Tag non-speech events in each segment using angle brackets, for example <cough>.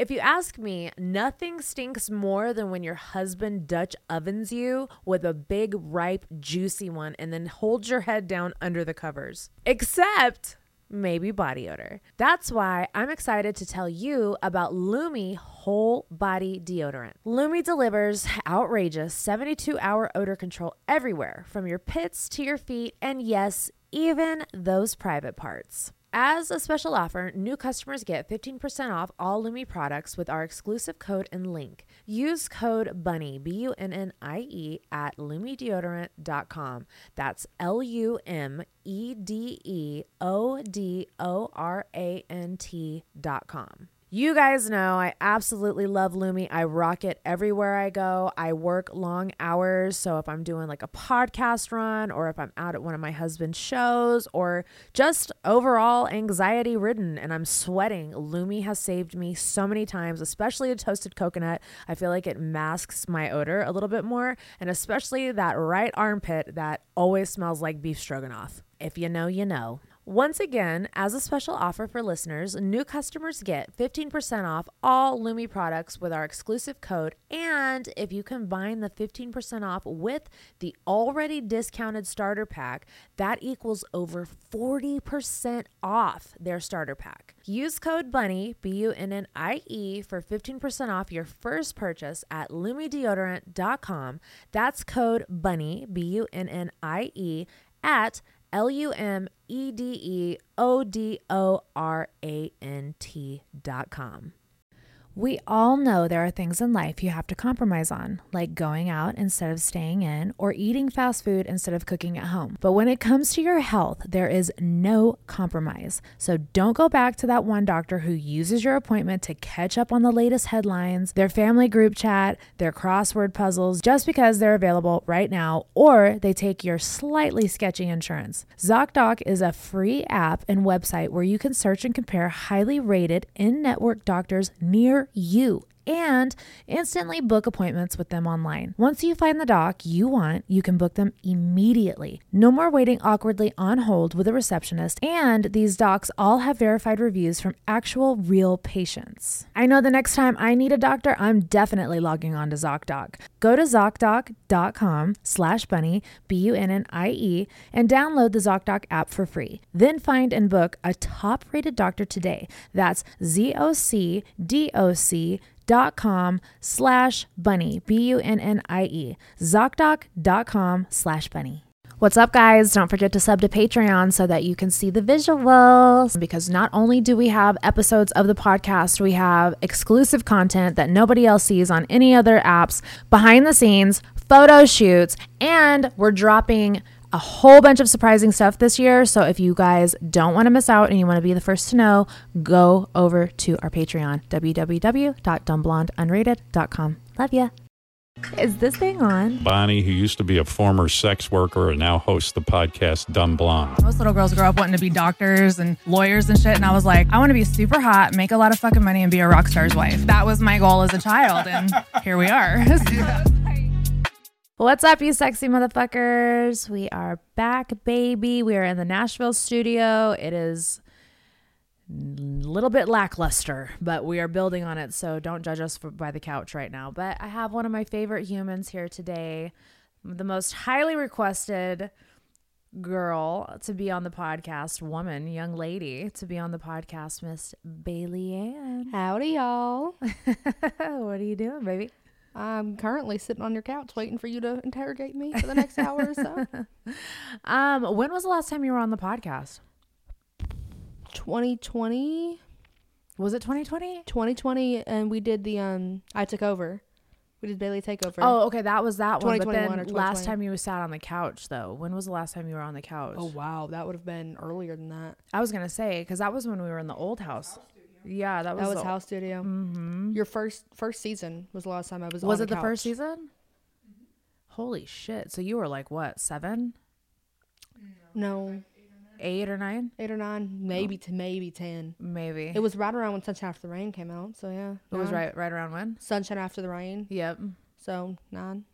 If you ask me, nothing stinks more than when your husband Dutch ovens you with a big, ripe, juicy one and then holds your head down under the covers. Except maybe body odor. That's why I'm excited to tell you about Lume Whole Body Deodorant. Lume delivers outrageous 72 hour odor control everywhere, from your pits to your feet, and yes, even those private parts. As a special offer, new customers get 15% off all Lume products with our exclusive code and link. Use code BUNNIE, B U N N I E, at lumedeodorant.com. That's L U M E D E O D O R A N T.com. You guys know I absolutely love Lume. I rock it everywhere I go. I work long hours. So if I'm doing like a podcast run or if I'm out at one of my husband's shows or just overall anxiety ridden and I'm sweating, Lume has saved me so many times, especially a toasted coconut. I feel like it masks my odor a little bit more and especially that right armpit that always smells like beef stroganoff. If you know, you know. Once again, as a special offer for listeners, new customers get 15% off all Lume products with our exclusive code. And if you combine the 15% off with the already discounted starter pack, that equals over 40% off their starter pack. Use code BUNNIE, B U N N I E, for 15% off your first purchase at lumedeodorant.com. That's code BUNNIE, B U N N I E, at L U M E D E O D O R A N T dot com. We all know there are things in life you have to compromise on, like going out instead of staying in or eating fast food instead of cooking at home. But when it comes to your health, there is no compromise. So don't go back to that one doctor who uses your appointment to catch up on the latest headlines, their family group chat, their crossword puzzles, just because they're available right now or they take your slightly sketchy insurance. ZocDoc is a free app and website where you can search and compare highly rated in network doctors near you and instantly book appointments with them online. Once you find the doc you want, you can book them immediately. No more waiting awkwardly on hold with a receptionist, and these docs all have verified reviews from actual real patients. I know the next time I need a doctor, I'm definitely logging on to ZocDoc. Go to ZocDoc.com slash bunnie, B-U-N-N-I-E, and download the ZocDoc app for free. Then find and book a top-rated doctor today. That's Z-O-C-D-O-C dot com slash bunnie b-u-n-n-i-e zocdoc.com slash bunnie What's up, guys? Don't forget to sub to Patreon so that you can see the visuals. Because not only do we have episodes of the podcast, we have exclusive content that nobody else sees on any other apps, behind the scenes, photo shoots, and we're dropping a whole bunch of surprising stuff this year. So if you guys don't want to miss out and you want to be the first to know, go over to our Patreon, www.dumbblondeunrated.com. Love ya. Is this thing on? Bunnie, who used to be a former sex worker and now hosts the podcast Dumb Blonde. Most little girls grow up wanting to be doctors and lawyers and shit. And I was like, I want to be super hot, make a lot of fucking money, and be a rock star's wife. That was my goal as a child. And <laughs> here we are. <laughs> What's up, you sexy motherfuckers? We are back, baby. We are in the Nashville studio. It is a little bit lackluster, but we are building on it. So don't judge us for, by the couch right now. But I have one of my favorite humans here today, the most highly requested girl to be on the podcast, woman, young lady to be on the podcast, Miss Bailee Ann. Howdy, y'all. <laughs> what are you doing, baby? I'm currently sitting on your couch waiting for you to interrogate me for the next hour or so. <laughs> Um, when was the last time you were on the podcast? 2020, Was it 2020? 2020, and we did the um. I took over. We did Bailee takeover. Oh, okay, that was that one. But 2021 then or last 2020. time you sat on the couch, though, when was the last time you were on the couch? Oh wow, that would have been earlier than that. I was gonna say because that was when we were in the old house. Yeah, that was. That was the- house studio. Mhm. Your first first season was the last time I was. Was on it the first couch. season? Holy shit! So you were like what, seven, No, eight, or nine, eight or nine, maybe to maybe ten. maybe. It was right around when Sunshine After the Rain came out. So yeah, It was right, right around when. Sunshine After the Rain. Yep. So 9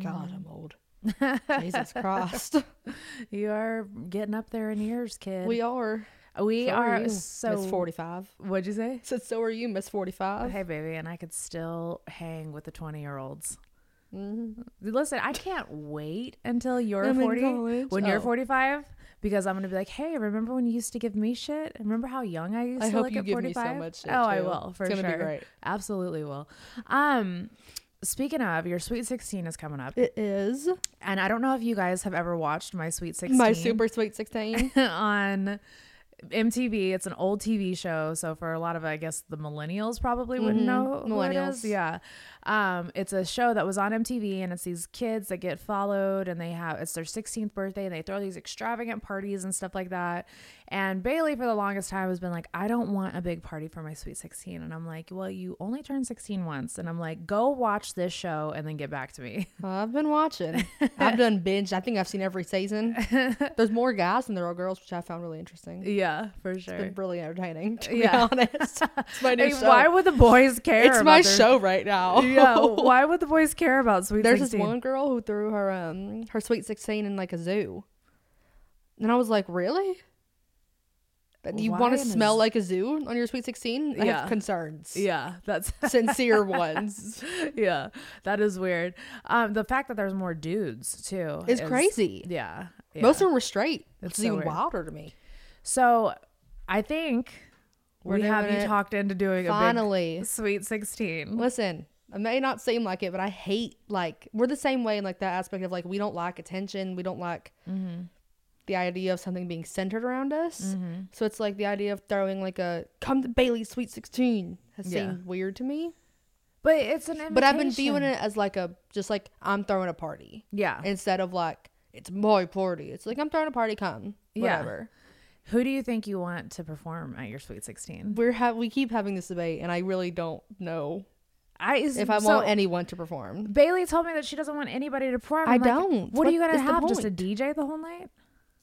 God, I'm old. Mm. <laughs> Jesus Christ. <laughs> You are getting up there in years, kid. We are. We So are you, so. Miss 45. What'd you say? Said, so are you, Miss 45? Hey, baby, and I could still hang with the 20 year olds. Mhm. Listen, I can't wait until you're I'm 40 college. when you're Oh. 45 because I'm going to be like, hey, remember when you used to give me shit? Remember how young I used I to hope look you at give 45? me so much shit. oh, I too. will, for it's gonna sure. be great. Absolutely will. Um, speaking of, your Sweet 16 is coming up. It is And I don't know if you guys have ever watched My Sweet 16 my super sweet 16. <laughs> on MTV. It's an old TV show, so for a lot of I guess the millennials probably wouldn't Mhm. know it Millennials. Yeah, um, it's a show that was on MTV, and it's these kids that get followed, and they have it's their 16th birthday, and they throw these extravagant parties and stuff like that. And Bailee, for the longest time, has been like, I don't want a big party for my sweet 16, and I'm like, well, you only turned 16 once, and I'm like, go watch this show and then get back to me. <laughs> I've been watching. I've done binge. I think I've seen every season. <laughs> There's more guys than there are girls, which I found really interesting. yeah, for It's sure. been really entertaining, to Yeah. be <laughs> honest. It's my new Hey, show. why would the boys care? it's my their- show right now. yeah, why would the boys care about Sweet There's 16? this one girl who threw her um her sweet 16 in like a zoo. And I was like, "Really? Do you Why want in to a smell like a zoo on your sweet 16? I Yeah. have concerns. Yeah, that's <laughs> Sincere ones. <laughs> yeah, that is weird. Um, the fact that there's more dudes too It's is- crazy. Yeah, yeah. Most of them were straight. It's so even weird. wilder to me. So, I think We're we have doing you it. talked into doing a Finally. big Sweet 16. Listen, it may not seem like it, but I hate like we're the same way in like that aspect of like we don't like attention. We don't like Mm-hmm. The idea of something being centered around us. Mm-hmm. So it's like the idea of throwing like a come to Bailee's Sweet Sixteen has Yeah. seemed weird to me. But it's an invitation. But I've been viewing it as like a just like I'm throwing a party Yeah. instead of like it's my party. It's like I'm throwing a party. Come, Yeah. whatever. Who do you think you want to perform at your Sweet 16? We're have we keep having this debate, and I really don't know I if I so want anyone to perform. Bailee told me that she doesn't want anybody to perform. I I'm like, don't. What are you gonna have? Just a? DJ the whole night?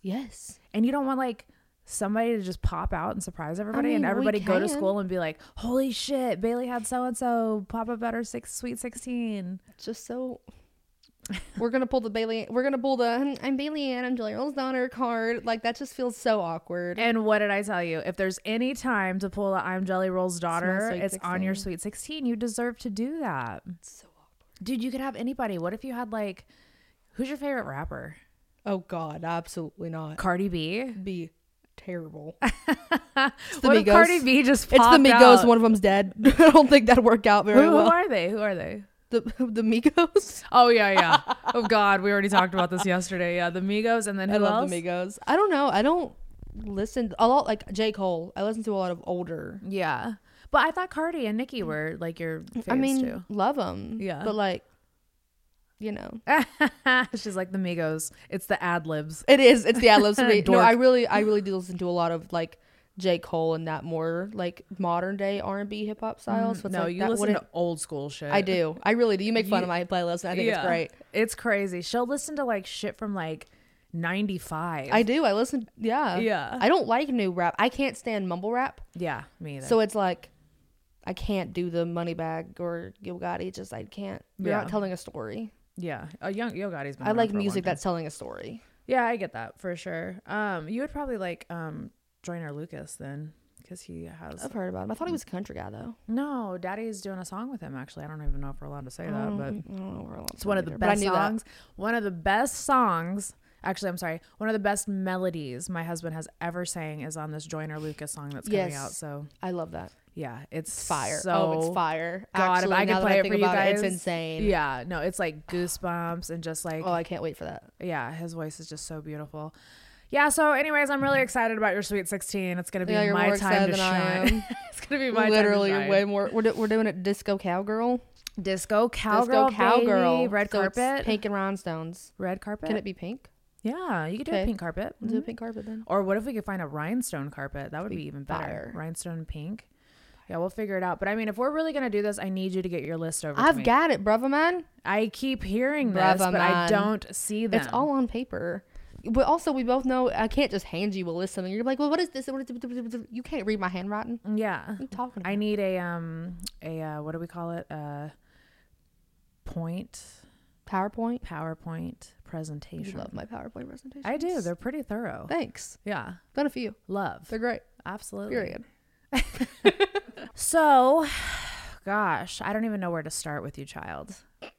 Yes. And you don't want like somebody to just pop out and surprise everybody mean, and everybody go to school and be like, "Holy shit, Bailee had so and so pop up at her six sweet 16." Just so. we're gonna pull the Bailee. We're gonna pull the "Hmm, I'm Bailee Ann. I'm Jelly Roll's daughter card. Like that just feels so awkward. And what did I tell you? If there's any time to pull the I'm Jelly Roll's daughter, it's on your sweet 16. You deserve to do that. It's so awkward. Dude, you could have anybody. What if you had like who's your favorite rapper? Oh God, absolutely not. Cardi B? Be terrible. <laughs> It's the What Migos. Cardi B just It's the Migos. out? One of them's dead. <laughs> I don't think that'd work out very who well. Who are they? Who are they? The <laughs> the Migos. Oh yeah, yeah. oh God, we already talked about this yesterday. Yeah, the Migos, and then who I love else? the Migos. I don't know. I don't listen a lot like J Cole. I listen to a lot of older. Yeah, but I thought Cardi and Nicki were like your I mean, too. love them. Yeah. but like, you know, <laughs> She's like the Migos. It's the ad libs. it is. It's the ad libs. <laughs> No, I really, I really do listen to a lot of like J Cole and that more like modern day R and B hip hop mm, style. So it's no, like you listen to old school shit. I do. I really do. You make fun You- of my playlist, and I think it's great. It's crazy. She'll listen to like shit from like '95. I do. I listen. Yeah. Yeah. I don't like new rap. I can't stand mumble rap. yeah, me either. So it's like I can't do the money bag or Gil Gotti. Just I can't. You're Yeah. not telling a story. Yeah, a young Yo Gotti's been. I around like for a long music time. that's telling a story. Yeah, I get that for sure. Um, you would probably like um Joyner Lucas then, because he has. I've heard about him. I thought he was a country guy though. No, Daddy's doing a song with him. Actually, I don't even know if we're allowed to say I that, don't, but I don't know where it's one of the either, but I best knew that. songs. One of the best songs. Actually, I'm sorry. One of the best melodies my husband has ever sang is on this Joyner Lucas song that's coming Yes. out. So I love that. yeah, it's It's fire. So, oh, it's fire. God, Actually, if I could play it for you guys, it's insane. Yeah, no, it's like goosebumps and just like Oh, I can't wait for that. yeah, his voice is just so beautiful. Yeah. So, anyways, I'm really excited about your Sweet 16. It's gonna be Yeah, my time to shine. <laughs> it's gonna be my Literally, time to way more. We're, do, we're doing it disco cowgirl. disco cowgirl, disco cowgirl. baby, red So carpet, pink and rhinestones. red carpet. Can it be pink? Yeah, you could do a pink carpet. We'll do a Mhm. pink carpet then. Or what if we could find a rhinestone carpet? That would Be be even better. fire. Rhinestone pink. Yeah, we'll figure it out. But I mean, if we're really gonna do this, I need you to get your list over. I've me. got it, brother man. I keep hearing this, Brava, but I don't see them. It's all on paper. But also, we both know I can't just hand you a list of them. You're like, well, what is this? What is this? You can't read my handwriting. Yeah. are you talking about? I need a um a uh, what do we call it? Uh point PowerPoint. PowerPoint You presentation. love my PowerPoint presentations. I do. They're pretty thorough. Thanks. Yeah. Done a few. Love. They're great. Absolutely. Period. <laughs> So, gosh, I don't even know where to start with you, child.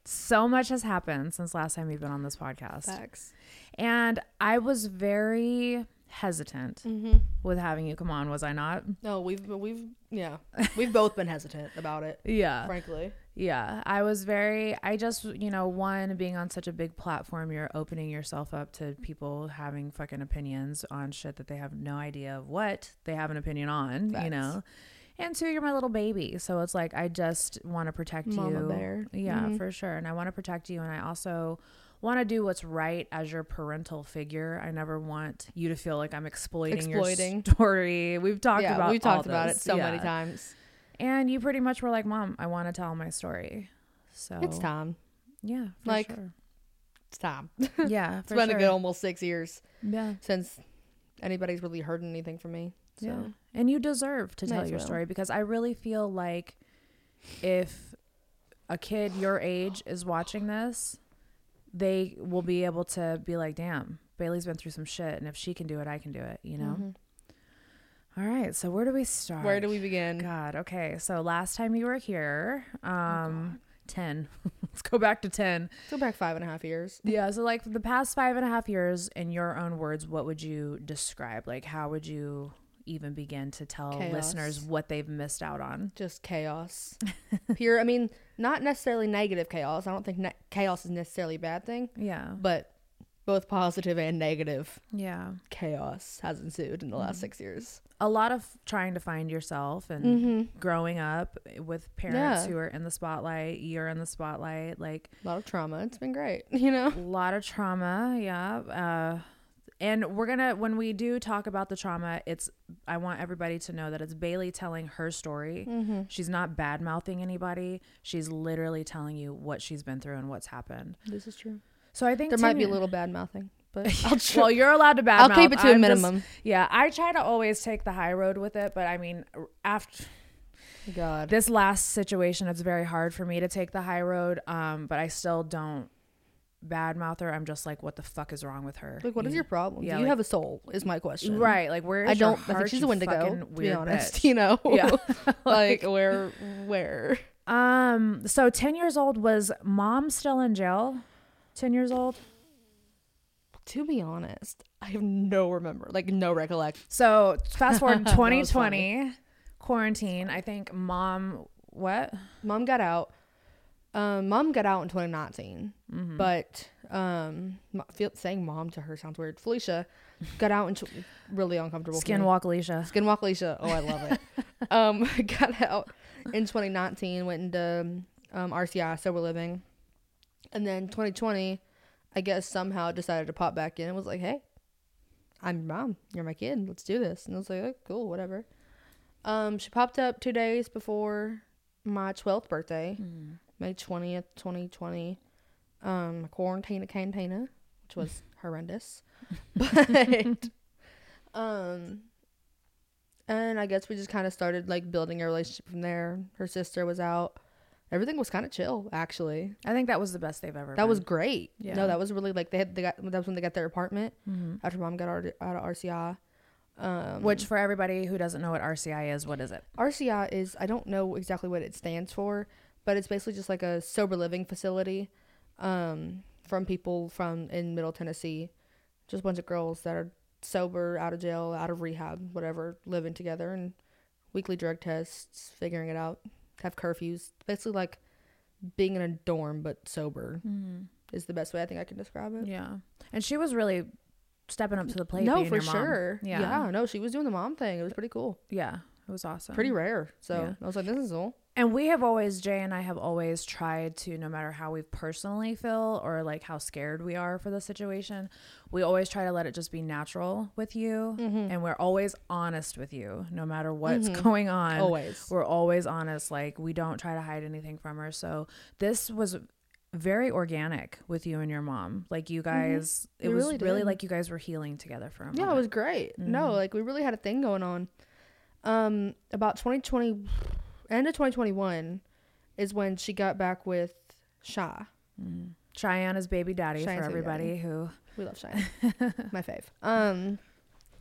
So much has happened since last time you've been on this podcast. Facts. And I was very hesitant Mm-hmm. with having you come on, was I not? No, we've we've yeah, we've both been hesitant about it. <laughs> Yeah. Frankly. Yeah. I was very, I just, you know, one, being on such a big platform, you're opening yourself up to people having fucking opinions on shit that they have no idea of what they have an opinion on, you know? And two, you're my little baby. So it's like, I just want to protect Mama you. bear. Yeah, Mhm. for sure. And I want to protect you. And I also want to do what's right as your parental figure. I never want you to feel like I'm exploiting, Exploiting. your story. We've talked yeah, about we've talked about it this. so many times. And you pretty much were like, Mom, I want to tell my story. So It's time. Yeah, for Like, sure. It's time. <laughs> Yeah, it's been sure. a good almost six years Yeah, since anybody's really heard anything from me. So yeah. And you deserve to Might tell your well. story because I really feel like if a kid your age is watching this, they will be able to be like, "Damn, Bailee's been through some shit, and if she can do it, I can do it." You know. Mhm. All right. So where do we start? where do we begin? God. Okay. So last time you were here, Oh, um, ten. <laughs> Let's go back to ten. Let's Go back five and a half years. Yeah, so like the past five and a half years, in your own words, what would you describe? Like, how would you even begin to tell Chaos. listeners what they've missed out on? Just chaos. <laughs> Pure. I mean, not necessarily negative chaos. I don't think ne- chaos is necessarily a bad thing, Yeah, but both positive and negative yeah. chaos has ensued in the Mm-hmm. last six years. A lot of trying to find yourself and Mm-hmm. growing up with parents Yeah. who are in the spotlight. You're in the spotlight. Like A lot of trauma. It's been great. <laughs> You know. a lot of trauma. Yeah. Uh, and we're gonna when we do talk about the trauma, it's I want everybody to know that it's Bailee telling her story. Mm-hmm. She's not bad mouthing anybody. She's literally telling you what she's been through and what's happened. This is true. So I think There might be a little bad mouthing, but I'll <laughs> try. Well, you're allowed to bad. I'll keep it to a I'm just- minimum. yeah, I try to always take the high road with it, but I mean, after God. this last situation, it's very hard for me to take the high road. Um, but I still don't bad mouth her. I'm just like, what the fuck is wrong with her? Like, what is You your problem? Yeah, Do you like- have a soul? Is my question. Right, like where is I don't. I heart, think she's a Wendigo. To be honest, bitch? you know. <laughs> Yeah. <laughs> like where? Where? Um, so ten years old was mom still in jail? Ten years old. To be honest, I have no remember, like no recollection. So fast forward <laughs> 2020 quarantine. I think mom what? Mom got out. Um, mom got out in 2019, Mm-hmm. but um, feel, saying mom to her sounds weird. Felicia got out and really uncomfortable. Skinwalk Alicia. Skinwalk Alicia. Oh, I love it. <laughs> um, <laughs> got out in 2019, went into um, RCI, sober living, and then 2020, I guess somehow decided to pop back in and was like, "Hey, I'm your mom. You're my kid. Let's do this." And I was like, oh, "Cool, whatever." Um, she popped up two days before my 12th birthday, May 20th, 2020. Um, quarantine a Cantina, which was <laughs> horrendous, but um and I guess we just kind of started like building a relationship from there. Her sister was out. Everything was kind of chill, actually. I think that was the best they've ever. That was great. Yeah. No, that was really like they had they got that was when they got their apartment Mhm. after mom got out out of RCI. Um, Which, for everybody who doesn't know what RCI is, what is it? RCI is I don't know exactly what it stands for, but it's basically just like a sober living facility um, from people from in Middle Tennessee, just a bunch of girls that are sober, out of jail, out of rehab, whatever, living together and weekly drug tests, figuring it out, have curfews, basically like being in a dorm but sober mm-hmm. is the best way I think I can describe it. Yeah, and she was really stepping up to the plate. no, for sure. Yeah. yeah, no, she was doing the mom thing. It was pretty cool, Yeah, it was awesome. pretty rare. So Yeah. I was like, this is cool. And we have always, Jay and I have always tried to, no matter how we personally feel or like how scared we are for the situation, we always try to let it just be natural with you. Mm-hmm. And we're always honest with you, no matter what's going on. Always. We're always honest. Like, we don't try to hide anything from her. So this was very organic with you and your mom. Like, you guys, it Mm-hmm. We was really really, like you guys were healing together for a moment. Yeah, it was great. No, Mhm. like we really had a thing going on. Um, about 2020, end of 2021 is when she got back with Shy. Mm-hmm. Cheyenne is baby daddy Cheyenne's for everybody daddy. who, We love Cheyenne. <laughs> My fave. Um,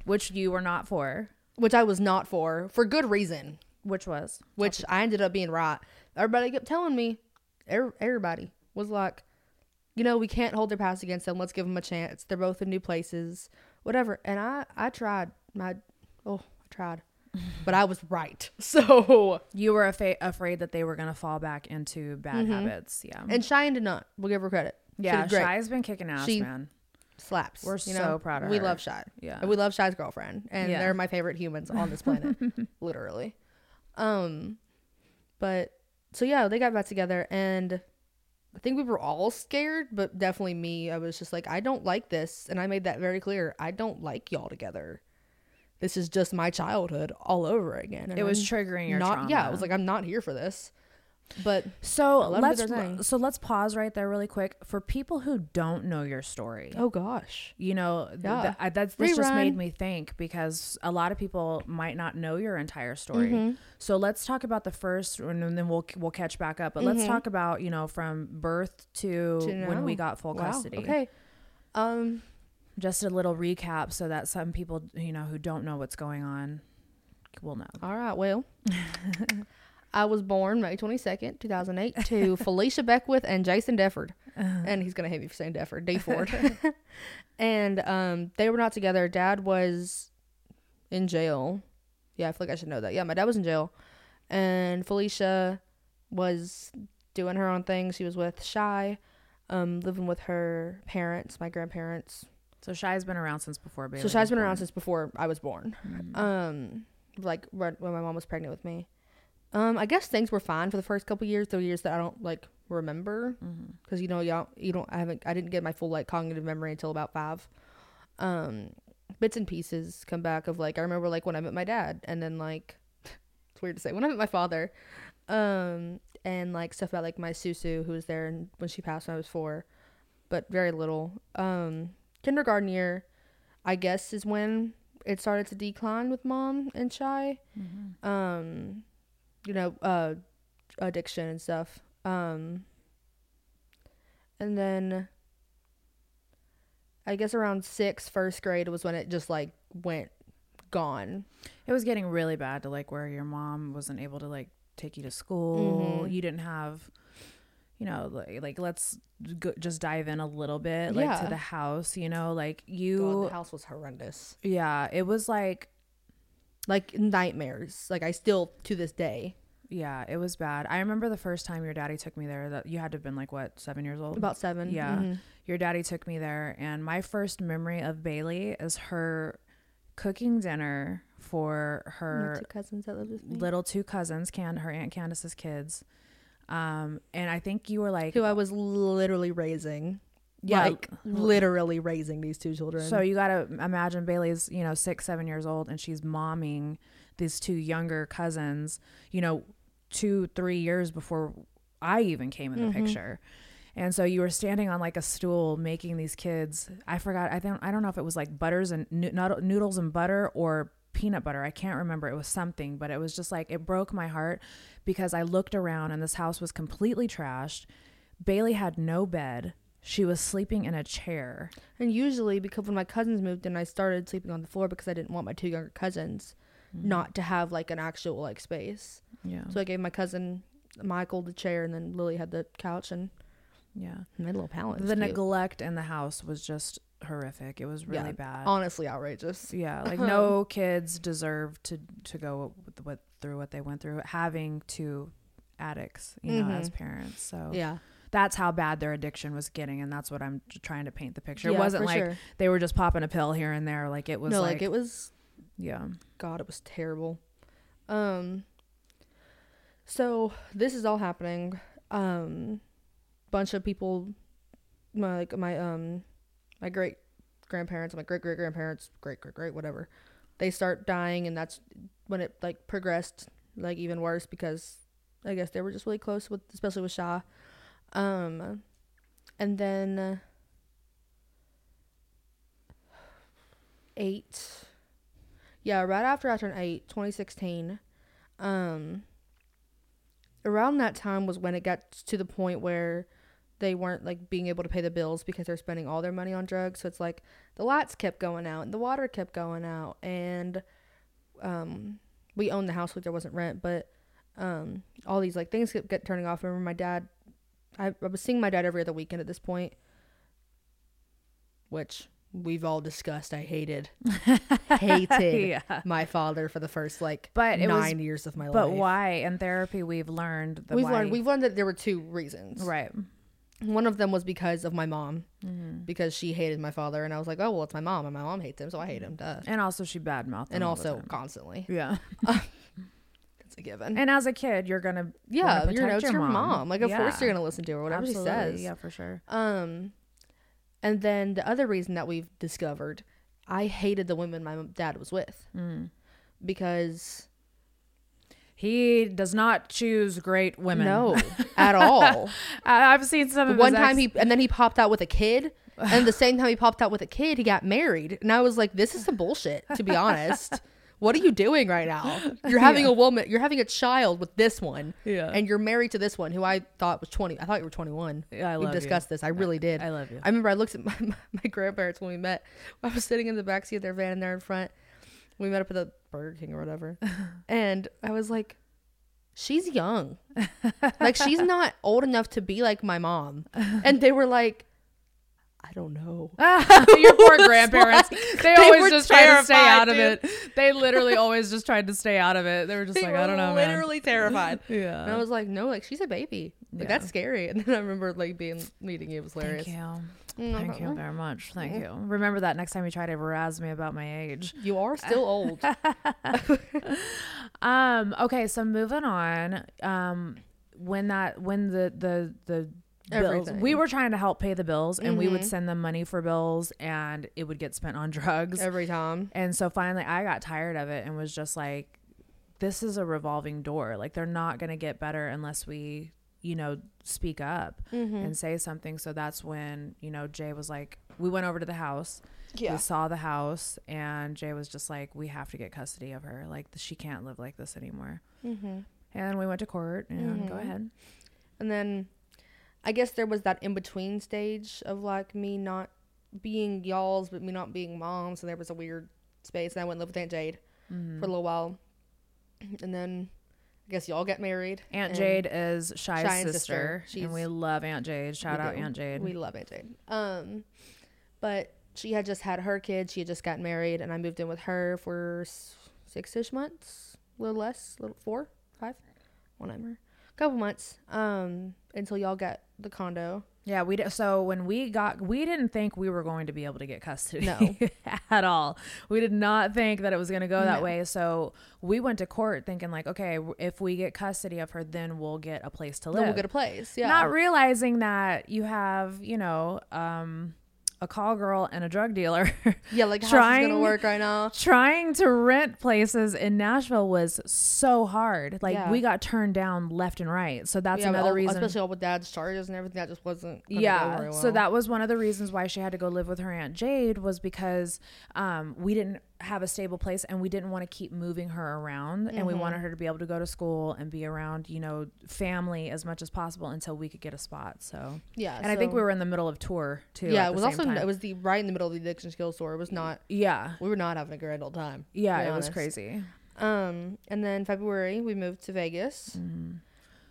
which you were not for, which I was not for for good reason. which was Which I ended up being right. Everybody kept telling me. er- Everybody was like, you know, we can't hold their past against them. Let's give them a chance. They're both in new places, whatever. And I, I tried. My, oh, I tried, but I was right. <laughs> So, you were afa- afraid that they were gonna fall back into bad habits. Yeah, and Cheyenne did not. We'll give her credit. Yeah. Shy's been kicking ass, She- man. slaps. We're you so know? proud of We her. We love Shy. Yeah. And we love Shy's girlfriend, and Yeah. they're my favorite humans on this planet, <laughs> literally. Um, but so yeah, they got back together, and I think we were all scared, but definitely me. I was just like, I don't like this, and I made that very clear. I don't like y'all together. This is just my childhood all over again. and It was I'm triggering your not. Yeah, trauma. I was like, I'm not here for this. But So I love what let's so let's pause right there really quick for people who don't know your story. oh gosh, You know, Yeah. th- that's this just made me think because a lot of people might not know your entire story. Mm-hmm. So let's talk about the first, and then we'll we'll catch back up. But let's talk about you know from birth to, Mm-hmm. To when we got full wow. custody. Okay. Um. Just a little recap so that some people you know who don't know what's going on will know. All right. Well, <laughs> I was born May 22nd, 2008, to <laughs> Felicia Beckwith and Jason DeFord. And he's going to hate me for saying DeFord, D <laughs> Ford. and um, they were not together. Dad was in jail. Yeah, I feel like I should know that. Yeah, my dad was in jail. And Felicia was doing her own thing. She was with Shy, um, living with her parents, my grandparents. So Shy's been around since before Bailee. So Shy's been around since before I was born. Mm-hmm. Um, like when my mom was pregnant with me. Um, I guess things were fine for the first couple years. The years that I don't like remember, Mm-hmm. because you know y'all you don't I haven't I didn't get my full like cognitive memory until about five. Um, bits and pieces come back of like I remember like when I met my dad, and then like <laughs> it's weird to say when I met my father, um, and like stuff about like my Susu who was there and when she passed when I was four, but very little. Um, kindergarten year, I guess is when it started to decline with mom and shy. Um, you know, uh, addiction and stuff. Um, and then I guess around six, first grade was when it just like went gone. It was getting really bad to like where your mom wasn't able to like take you to school. Mhm. You didn't have, you know, like, like let's go, just dive in a little bit, like to the house. You know, like God, you, the house was horrendous. yeah, it was like, Like nightmares. Like I still to this day. yeah, it was bad. I remember the first time your daddy took me there. That you had to have been like what seven years old. About seven. Yeah. Mhm. Your daddy took me there, and my first memory of Bailee is her cooking dinner for her two cousins that lived with me. little two cousins, Can her aunt Candace's kids. Um, and I think you were like, who I was literally raising. Yeah, Like literally raising these two children. so you gotta imagine Bailee's, you know, six, seven years old, and she's momming these two younger cousins, you know, two, three years before I even came in the Mm-hmm. picture. And so you were standing on like a stool making these kids. I forgot. I think I don't know if it was like butters and noo- noodles and butter or peanut butter. I can't remember. It was something, but it was just like it broke my heart because I looked around and this house was completely trashed. Bailee had no bed. She was sleeping in a chair. And usually, because when my cousins moved in, I started sleeping on the floor because I didn't want my two younger cousins Mm-hmm. not to have like an actual like space. Yeah. So I gave my cousin Michael the chair, and then Lily had the couch and Yeah. my little pallet. The cute. neglect in the house was just horrific. It was really Yeah, bad. honestly outrageous. yeah, <laughs> like no kids deserve to to go with what through what they went through, having two addicts, you know, as parents. So Mm-hmm. Yeah, that's how bad their addiction was getting, and that's what I'm trying to paint the picture. it wasn't like sure. they were just popping a pill here and there. Like it was no, like, like, it was. yeah, God, it was terrible. Um. So this is all happening. Um, bunch of people, my like my um, my great grandparents, my great great grandparents, great great great whatever, they start dying, and that's when it like progressed like even worse because I guess they were just really close with, especially with Shy. Um, and then eight yeah, right after I turned eight, 2016, um, around that time was when it got to the point where they weren't like being able to pay the bills because they're spending all their money on drugs. So it's like the lights kept going out and the water kept going out and um we owned the house like there wasn't rent, but um all these like things kept, kept turning off. I remember my dad I, I was seeing my dad every other weekend at this point, which we've all discussed. I hated, <laughs> hated Yeah. my father for the first like But it was- nine years of my But life. But why? In therapy, we've learned the we've why. learned we've learned that there were two reasons. right. One of them was because of my mom, Mm-hmm. because she hated my father, and I was like, oh well, it's my mom, and my mom hates him, so I hate him. Duh. And also, she badmouthed. And him all also constantly, yeah. <laughs> it's a given. And as a kid, you're gonna yeah, you know, it's your mom. mom. Like, of course you're gonna listen to her, whatever Absolutely. she says. Yeah, for sure. Um, and then the other reason that we've discovered, I hated the women my dad was with Mm. because He does not choose great women. no, <laughs> at all. I've seen some of One time ex- he and then he popped out with a kid, and the same time he popped out with a kid, he got married, and I was like, this is some bullshit. To be honest. <laughs> What are you doing right now? You're having a woman, you're having a child with this one, Yeah. and you're married to this one who I thought was 20. I thought you were 21. Yeah, I we love you. discussed this. I really did. I love you. I remember I looked at <laughs> my, my grandparents when we met. I was sitting in the backseat of their van and they're in front. We met up at the Burger King or whatever. <laughs> and I was like, she's young. <laughs> like, she's not old enough to be like my mom. And they were like, I don't know. <laughs> Your poor grandparents. They They always were just try to stay out of it. They literally always just tried to stay out of it. They were just They like, were I don't know, man. literally terrified. Yeah. And I was like, no, like she's a baby. Like Yeah. that's scary. <laughs> And then I remember like being meeting you. It was hilarious. Thank you. Mm, Thank you very much. Thank you. Remember that next time you try to razz me about my age. You are still old. <laughs> Um. Okay. So moving on. Um. When that when the the the bills, Everything. we were trying to help pay the bills, and we would Mhm. send them money for bills, and it would get spent on <laughs> drugs. Every time. And so finally, I got tired of it and was just like, this is a revolving door. Like, they're not going to get better unless we, you know, speak up Mm-hmm. and say something. So that's when, you know, Jay was like, we went over to the house. Yeah. We saw the house, and Jay was just like, we have to get custody of her. Like, she can't live like this anymore. Mm-hmm. And we went to court, and go Mhm. ahead. And then I guess there was that in between stage of like me not being y'all's, but me not being mom. So there was a weird space. And I went and lived with Aunt Jade Mm-hmm. for a little while. And then I guess y'all get married. Aunt Jade is Shy's Shy's sister, sister. and we love Aunt Jade. Shout out do. Aunt Jade. We love Aunt Jade. Um, but she had just had her kids. She had just gotten married, and I moved in with her for six-ish months, a little less, little four, five, whatever, couple months. Um, until y'all got the condo. Yeah, we did. So when we got, we didn't think we were going to be able to get custody No. <laughs> at all. We did not think that it was going to go that No. way. So we went to court thinking like, okay, if we get custody of her, then we'll get a place to live. Then we'll get a place. Yeah. Not realizing that you have, you know, um, a call girl and a drug dealer <laughs> yeah, like how's trying- gonna work right now? trying to rent places in Nashville was so hard. Like Yeah. we got turned down left and right. So that's Yeah, another all- reason. especially all with dad's charges and everything. That just wasn't. yeah very so that was one of the reasons why she had to go live with her aunt jade was because um, we didn't have a stable place and we didn't want to keep moving her around and we Mm-hmm. wanted her to be able to go to school and be around you know family as much as possible until we could get a spot so Yeah, and i think we were in the middle of tour too Yeah, it was also time. it was the right in the middle of the addiction kills tour It was not. yeah We were not having a grand old time. yeah it was crazy Um, and then February we moved to Vegas. Mm-hmm.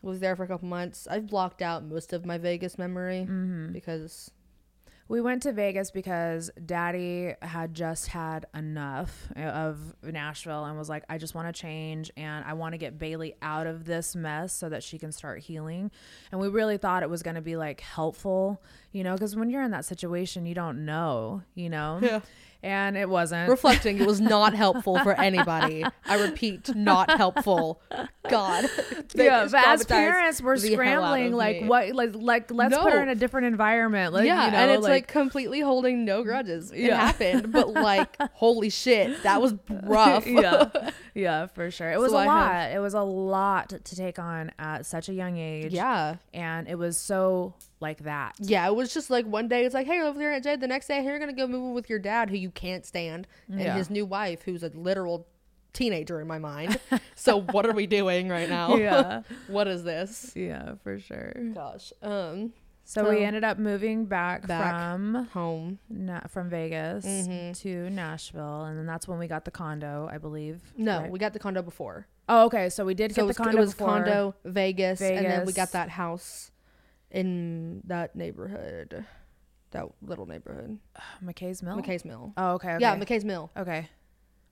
Was there for a couple months. I've blocked out most of my Vegas memory Mm-hmm. because We went to Vegas because daddy had just had enough uh, of Nashville and was like, I just want to change and I want to get Bailee out of this mess so that she can start healing. And we really thought it was going to be like helpful, you know, because when you're in that situation, you don't know, you know? Yeah. And it wasn't. reflecting, it was not <laughs> helpful for anybody. I repeat, not helpful. God. <laughs> yeah, but as parents, we're the hell out scrambling like me. what, like, like let's put her in a different environment. Like, yeah, you know, and it's like, completely holding no grudges. It Yeah. happened, but like, <laughs> holy shit, that was rough. yeah, yeah, for sure. It was So a lot. It was a lot to take on at such a young age. yeah. and it was so like that. Yeah, it was just like one day it's like, hey, you're over there at Jade. The next day, hey, you're gonna go move with your dad, who you can't stand, and Yeah. his new wife, who's a literal teenager in my mind. so <laughs> what are we doing right now? Yeah, <laughs> what is this? yeah, for sure. Gosh. Um. So, So- we ended up moving back, Back. from Home. na- from Vegas Mhm. to Nashville, and then that's when we got the condo, I believe. No, right? we got the condo before. Oh, okay. So we did So get the condo it was before. condo Vegas, and then we got that house in that neighborhood, that little neighborhood, McKay's Mill. McKay's Mill. Oh, okay. okay. Yeah, McKay's Mill. okay.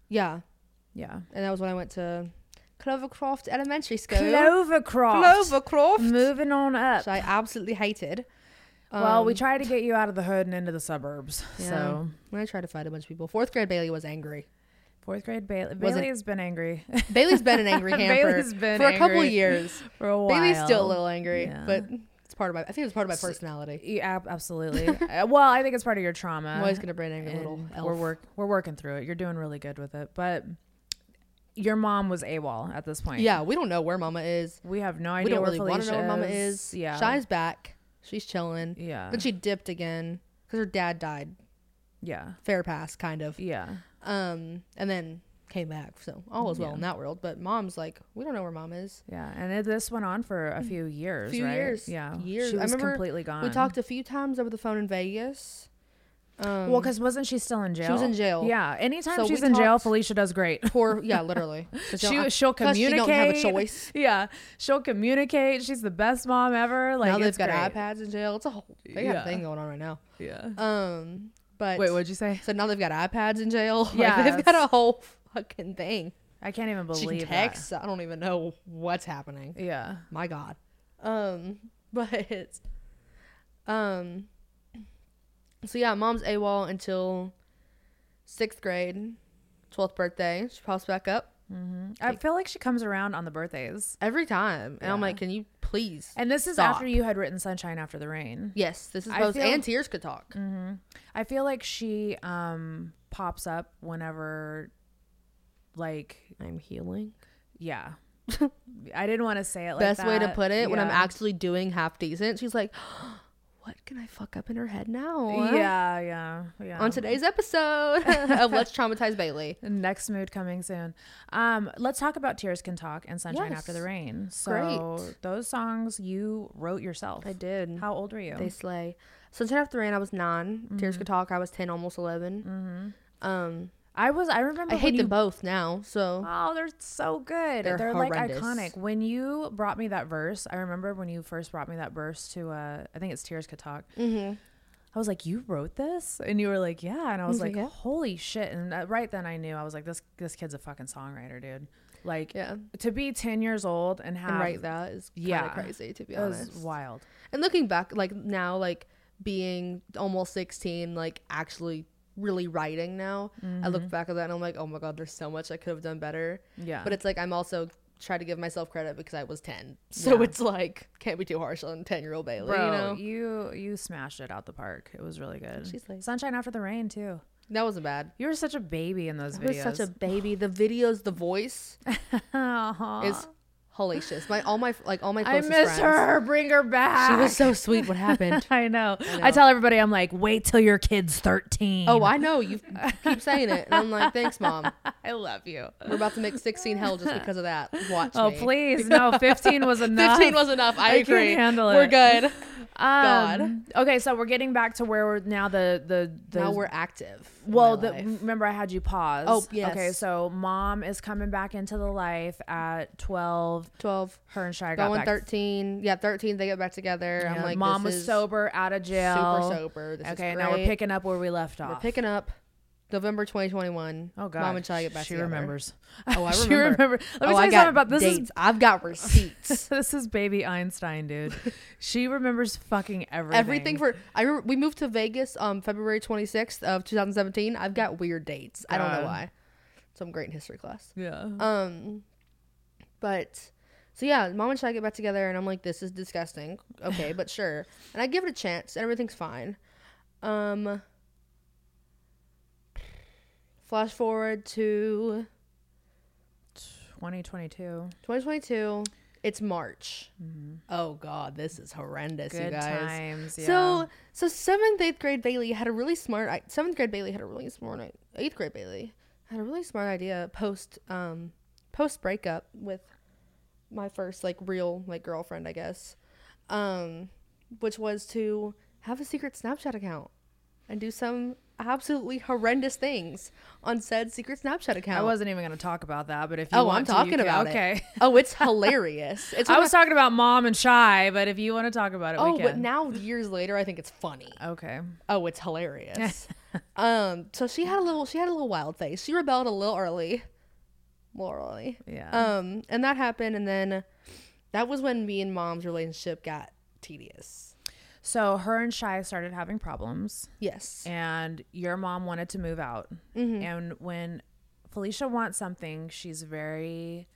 Yeah, Yeah. and that was when I went to Clovercroft Elementary School. Clovercroft. Clovercroft, Moving on up. which I absolutely hated. well, we Um, tried to get you out of the hood and into the suburbs. Yeah. So I tried to fight a bunch of people, fourth grade Bailee was angry. fourth grade Bailee. Bailee has been angry Bailee's been an <laughs> angry camper Bailee's been for a couple years. for a while. Bailee's still a little angry, Yeah. but it's part of my. I think it's part of my personality. Yeah, ab- absolutely. Uh, well, I think it's part of your trauma. I'm always gonna bring angry little elf. We're work we're working through it. You're doing really good with it. But your mom was AWOL at this point. Yeah, we don't know where Mama is. We have no idea. We don't where really want to know where Mama is. Yeah. Shy's back. She's chilling. yeah. Then she dipped again because her dad died. yeah. Fair pass, kind of. Yeah. Um, and then came back. So all is well Yeah. in that world. But mom's like, we don't know where mom is. Yeah. And it, this went on for a few years, Few right? years. Yeah. Years. She was completely gone. We talked a few times over the phone in Vegas. Um, Well, because wasn't she still in jail? She was in jail. Yeah. Anytime So she's in jail, Felicia does great. <laughs> poor, yeah, <laughs> literally. She, she'll plus she communicate. don't have a choice. <laughs> Yeah, she'll communicate. She's the best mom ever. Like now they've got great. iPads in jail. It's a whole they got Yeah. a thing going on right now. Yeah. Um, but Wait, what'd you say? so now they've got iPads in jail. Like, Yeah, they've got a whole fucking thing. I can't even She believe can text. I don't even know what's happening. Yeah. My God. Um, <laughs> but um, so yeah, mom's AWOL until sixth grade, twelfth birthday. She pops back up Mm-hmm. I feel like she comes around on the birthdays. every time, and I'm like, can you please? And this is Stop. after you had written Sunshine After the Rain. Yes, this is feel- and tears could talk. I feel like she um pops up whenever like I'm healing. yeah. <laughs> I didn't want to say it like Best way to put it when I'm actually doing half decent. She's like, <gasps> "What can I fuck up in her head now?" Yeah, yeah, yeah. On today's episode of Let's <laughs> Traumatize Bailee. Next mood coming soon. Um, let's talk about Tears Can Talk and Sunshine Yes. After the Rain. So Great. those songs you wrote yourself. I did. How old were you? They slay. Sunshine After the Rain, I was 9 Mm-hmm. Tears Can Talk, I was ten, almost 11 Um, I was. I remember. I hate when them both now. So Oh, they're so good. They're, They're like iconic. When you brought me that verse, I remember when you first brought me that verse to. Uh, I think it's Tears Could Talk. mm-hmm. I was like, "You wrote this?" And you were like, "Yeah." And I was was like, like, "Yeah." "Holy shit!" And that, right then I knew I was like, "This this kid's a fucking songwriter, dude." Like, yeah, to be ten years old and have and write that is yeah, crazy to be it was honest. wild. And looking back, like now, like being almost sixteen, like actually really writing now, I Mm-hmm. look back at that and I'm like, oh my god, there's so much I could have done better. Yeah, But it's like I'm also try to give myself credit because I was ten, so Yeah. it's like can't be too harsh on ten year old Bailee. bro, you know, you you smashed it out the park. It was really good. She's like- Sunshine After the Rain too. that wasn't bad. You were such a baby in those I was videos. such a baby. The videos, the voice <laughs> Aw. Is hellacious. My all my like all my I closest miss friends. her. Bring her back. She was so sweet. What <laughs> happened? I know. I I, tell everybody, I'm like, wait till your kid's 13. oh, I know. You keep saying it, and I'm like, thanks, mom. <laughs> I love you. We're about to make 16 hell just because of that. Watch Oh, me. please. No, 15 was <laughs> enough. 15 was enough. I, I can't agree. handle We're good. Um, Okay, so we're getting back to where we're now the, the, the now we're active. well, the, remember I had you pause. Oh, yes. Okay, so mom is coming back into the life at 12. 12, Her and Shy got going. 13. Yeah, 13. They get back together. I'm like, mom was is sober, out of jail. Super sober. This okay, now we're picking up where we left off. We're picking up November 2021. Oh God, Mom and Shy get back together. She together. remembers. <laughs> Oh, I she remember. remember. Let me oh, tell you something about this. dates. I've got <laughs> receipts. This is baby Einstein, dude. she remembers fucking everything. Everything for I remember we moved to Vegas um February 26th of 2017. I've got weird dates. I don't know why. So I'm great in history class. yeah. Um but so yeah, mom and Shy get back together and I'm like this is disgusting. Okay, but sure. And I give it a chance and everything's fine. Um Flash forward to 2022. 2022. It's March. Oh God, this is horrendous, you Mm-hmm. Guys. times. Yeah. So, so seventh, eighth grade Bailee had a really smart. Seventh grade Bailee had a really smart. i- Eighth grade Bailee had a really smart idea post um post breakup with my first like real like girlfriend, I guess. Um, which was to have a secret Snapchat account and do some absolutely horrendous things on said secret Snapchat account. I wasn't even going to talk about that, but if you Oh, want I'm to, talking can. about okay. it. Oh, it's <laughs> hilarious. It's I was of talking about mom and shy, but if you want to talk about it, oh, we can. but now years later, I think it's funny. okay. Oh, it's hilarious. <laughs> um, so she had a little, she had a little wild face. She rebelled a little early, more early. Yeah. Um, and that happened, and then that was when me and mom's relationship got tedious. So her and Shy started having problems, Yes. and your mom wanted to move out. Mm-hmm. And when Felicia wants something, she's very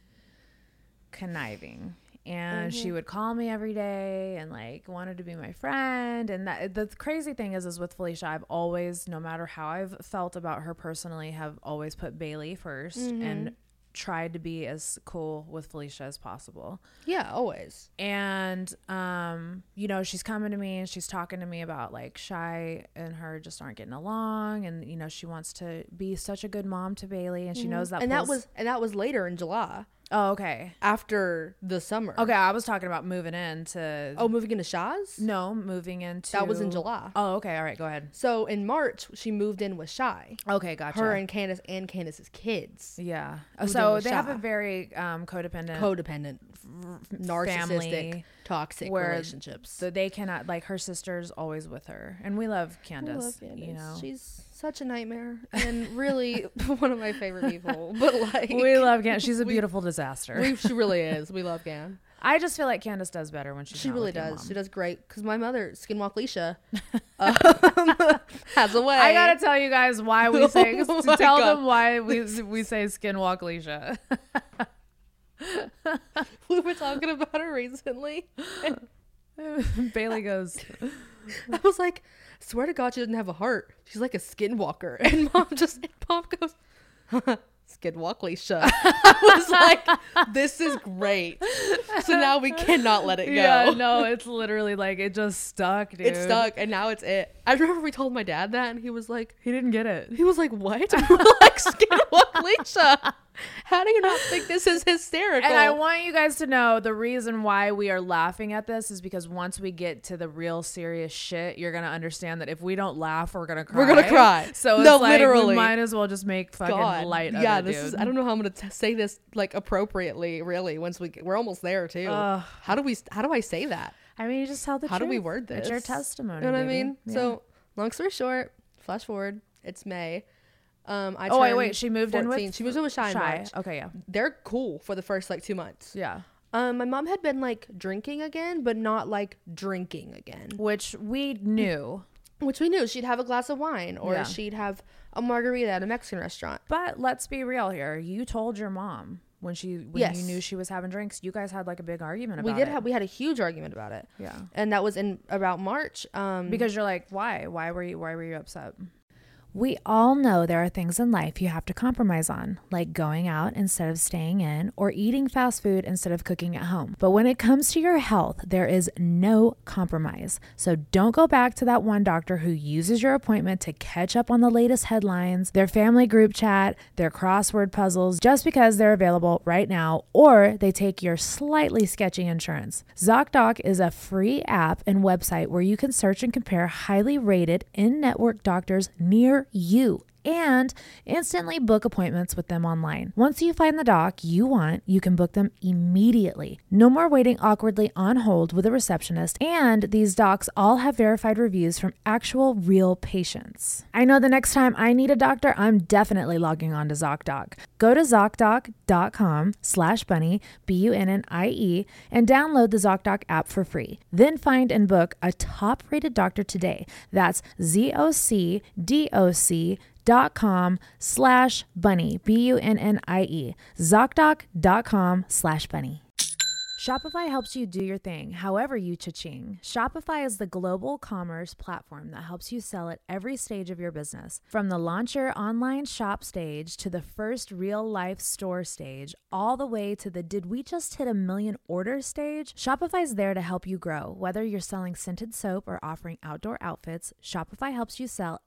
conniving. And Mm-hmm. she would call me every day and like wanted to be my friend. And that the crazy thing is, is with Felicia, I've always, no matter how I've felt about her personally, have always put Bailee 1st Mm-hmm. and tried to be as cool with Felicia as possible Yeah, always. and um you know she's coming to me and she's talking to me about like shy and her just aren't getting along and you know she wants to be such a good mom to bailee and she knows that Mm-hmm. and that pulls- was and that was later in July oh okay after the summer. okay i was talking about moving into Oh, moving into Shaw's? no moving into That was in July. oh okay all right go ahead So in March, she moved in with Shy. okay gotcha Her and Candace and Candace's kids. yeah so they have a very um codependent Codependent, narcissistic, family toxic relationships. so they cannot like her sister's always with her and we love candace, love Candace. you know She's such a nightmare and really <laughs> one of my favorite people. <laughs> But like, we love Candace. She's a we- beautiful disaster. we, she really <laughs> is. We love Gan. I just feel like Candace does better when she's She really does. She does great. Because my mother, Skinwalk Leisha, um, has a way. I gotta tell you guys why we say Oh to tell God. them why we we say skinwalk Leisha. we were talking about her recently. Bailee goes, I was like, swear to God, she doesn't have a heart. She's like a skinwalker. <laughs> And mom just, and mom goes, <laughs> skinwalk Leisha. <laughs> I was like, this is great. So now we cannot let it go. yeah, no, it's literally like it just stuck, dude. It stuck, and now it's it. I remember we told my dad that, and he was like, He didn't get it. he was like, what? We were like, skinwalk Leisha. How do you not think this is hysterical? <laughs> And I want you guys to know the reason why we are laughing at this is because once we get to the real serious shit, you're gonna understand that if we don't laugh, we're gonna cry. We're gonna cry. So No, it's like literally. we might as well just make fucking God. light of yeah, it, this dude. is. I don't know how I'm gonna t- say this like appropriately. Really, once we get, we're almost there too. Ugh. how do we? How do I say that? I mean, you just tell the How truth. do we word this? It's your testimony. You know what I mean? Yeah. So, long story short, flash forward. It's May. Um, I Oh wait, wait. She moved in 14. with She moved in with Shy. Shy. March. Okay, yeah, They're cool for the first like two months. yeah. Um, my mom had been like drinking again, but not like drinking again, Which we knew, which we knew she'd have a glass of wine or Yeah. she'd have a margarita at a Mexican restaurant. but let's be real here. You told your mom when she when Yes. you knew she was having drinks. You guys had like a big argument about it. We did it. have we had a huge argument about it. yeah. and that was in about March. Um, Because you're like, why? Why were you? Why were you upset? We all know there are things in life you have to compromise on, like going out instead of staying in or eating fast food instead of cooking at home. But when it comes to your health, there is no compromise. So don't go back to that one doctor who uses your appointment to catch up on the latest headlines, their family group chat, their crossword puzzles, just because they're available right now or they take your slightly sketchy insurance. ZocDoc is a free app and website where you can search and compare highly rated in network doctors near you and instantly book appointments with them online. Once you find the doc you want, you can book them immediately. No more waiting awkwardly on hold with a receptionist, and these docs all have verified reviews from actual real patients. I know the next time I need a doctor, I'm definitely logging on to ZocDoc. Go to ZocDoc.com slash bunnie, B-U-N-N-I-E, and download the ZocDoc app for free. Then find and book a top-rated doctor today. That's Z-O-C-D-O-C dot com slash bunnie b-u-n-n-i-e zocdoc.com slash bunnie Shopify helps you do your thing, however you cha-ching. Shopify is the global commerce platform that helps you sell at every stage of your business. From the launch your online shop stage to the first real life store stage, all the way to the did we just hit a million order stage? Shopify's there to help you grow. Whether you're selling scented soap or offering outdoor outfits, Shopify helps you sell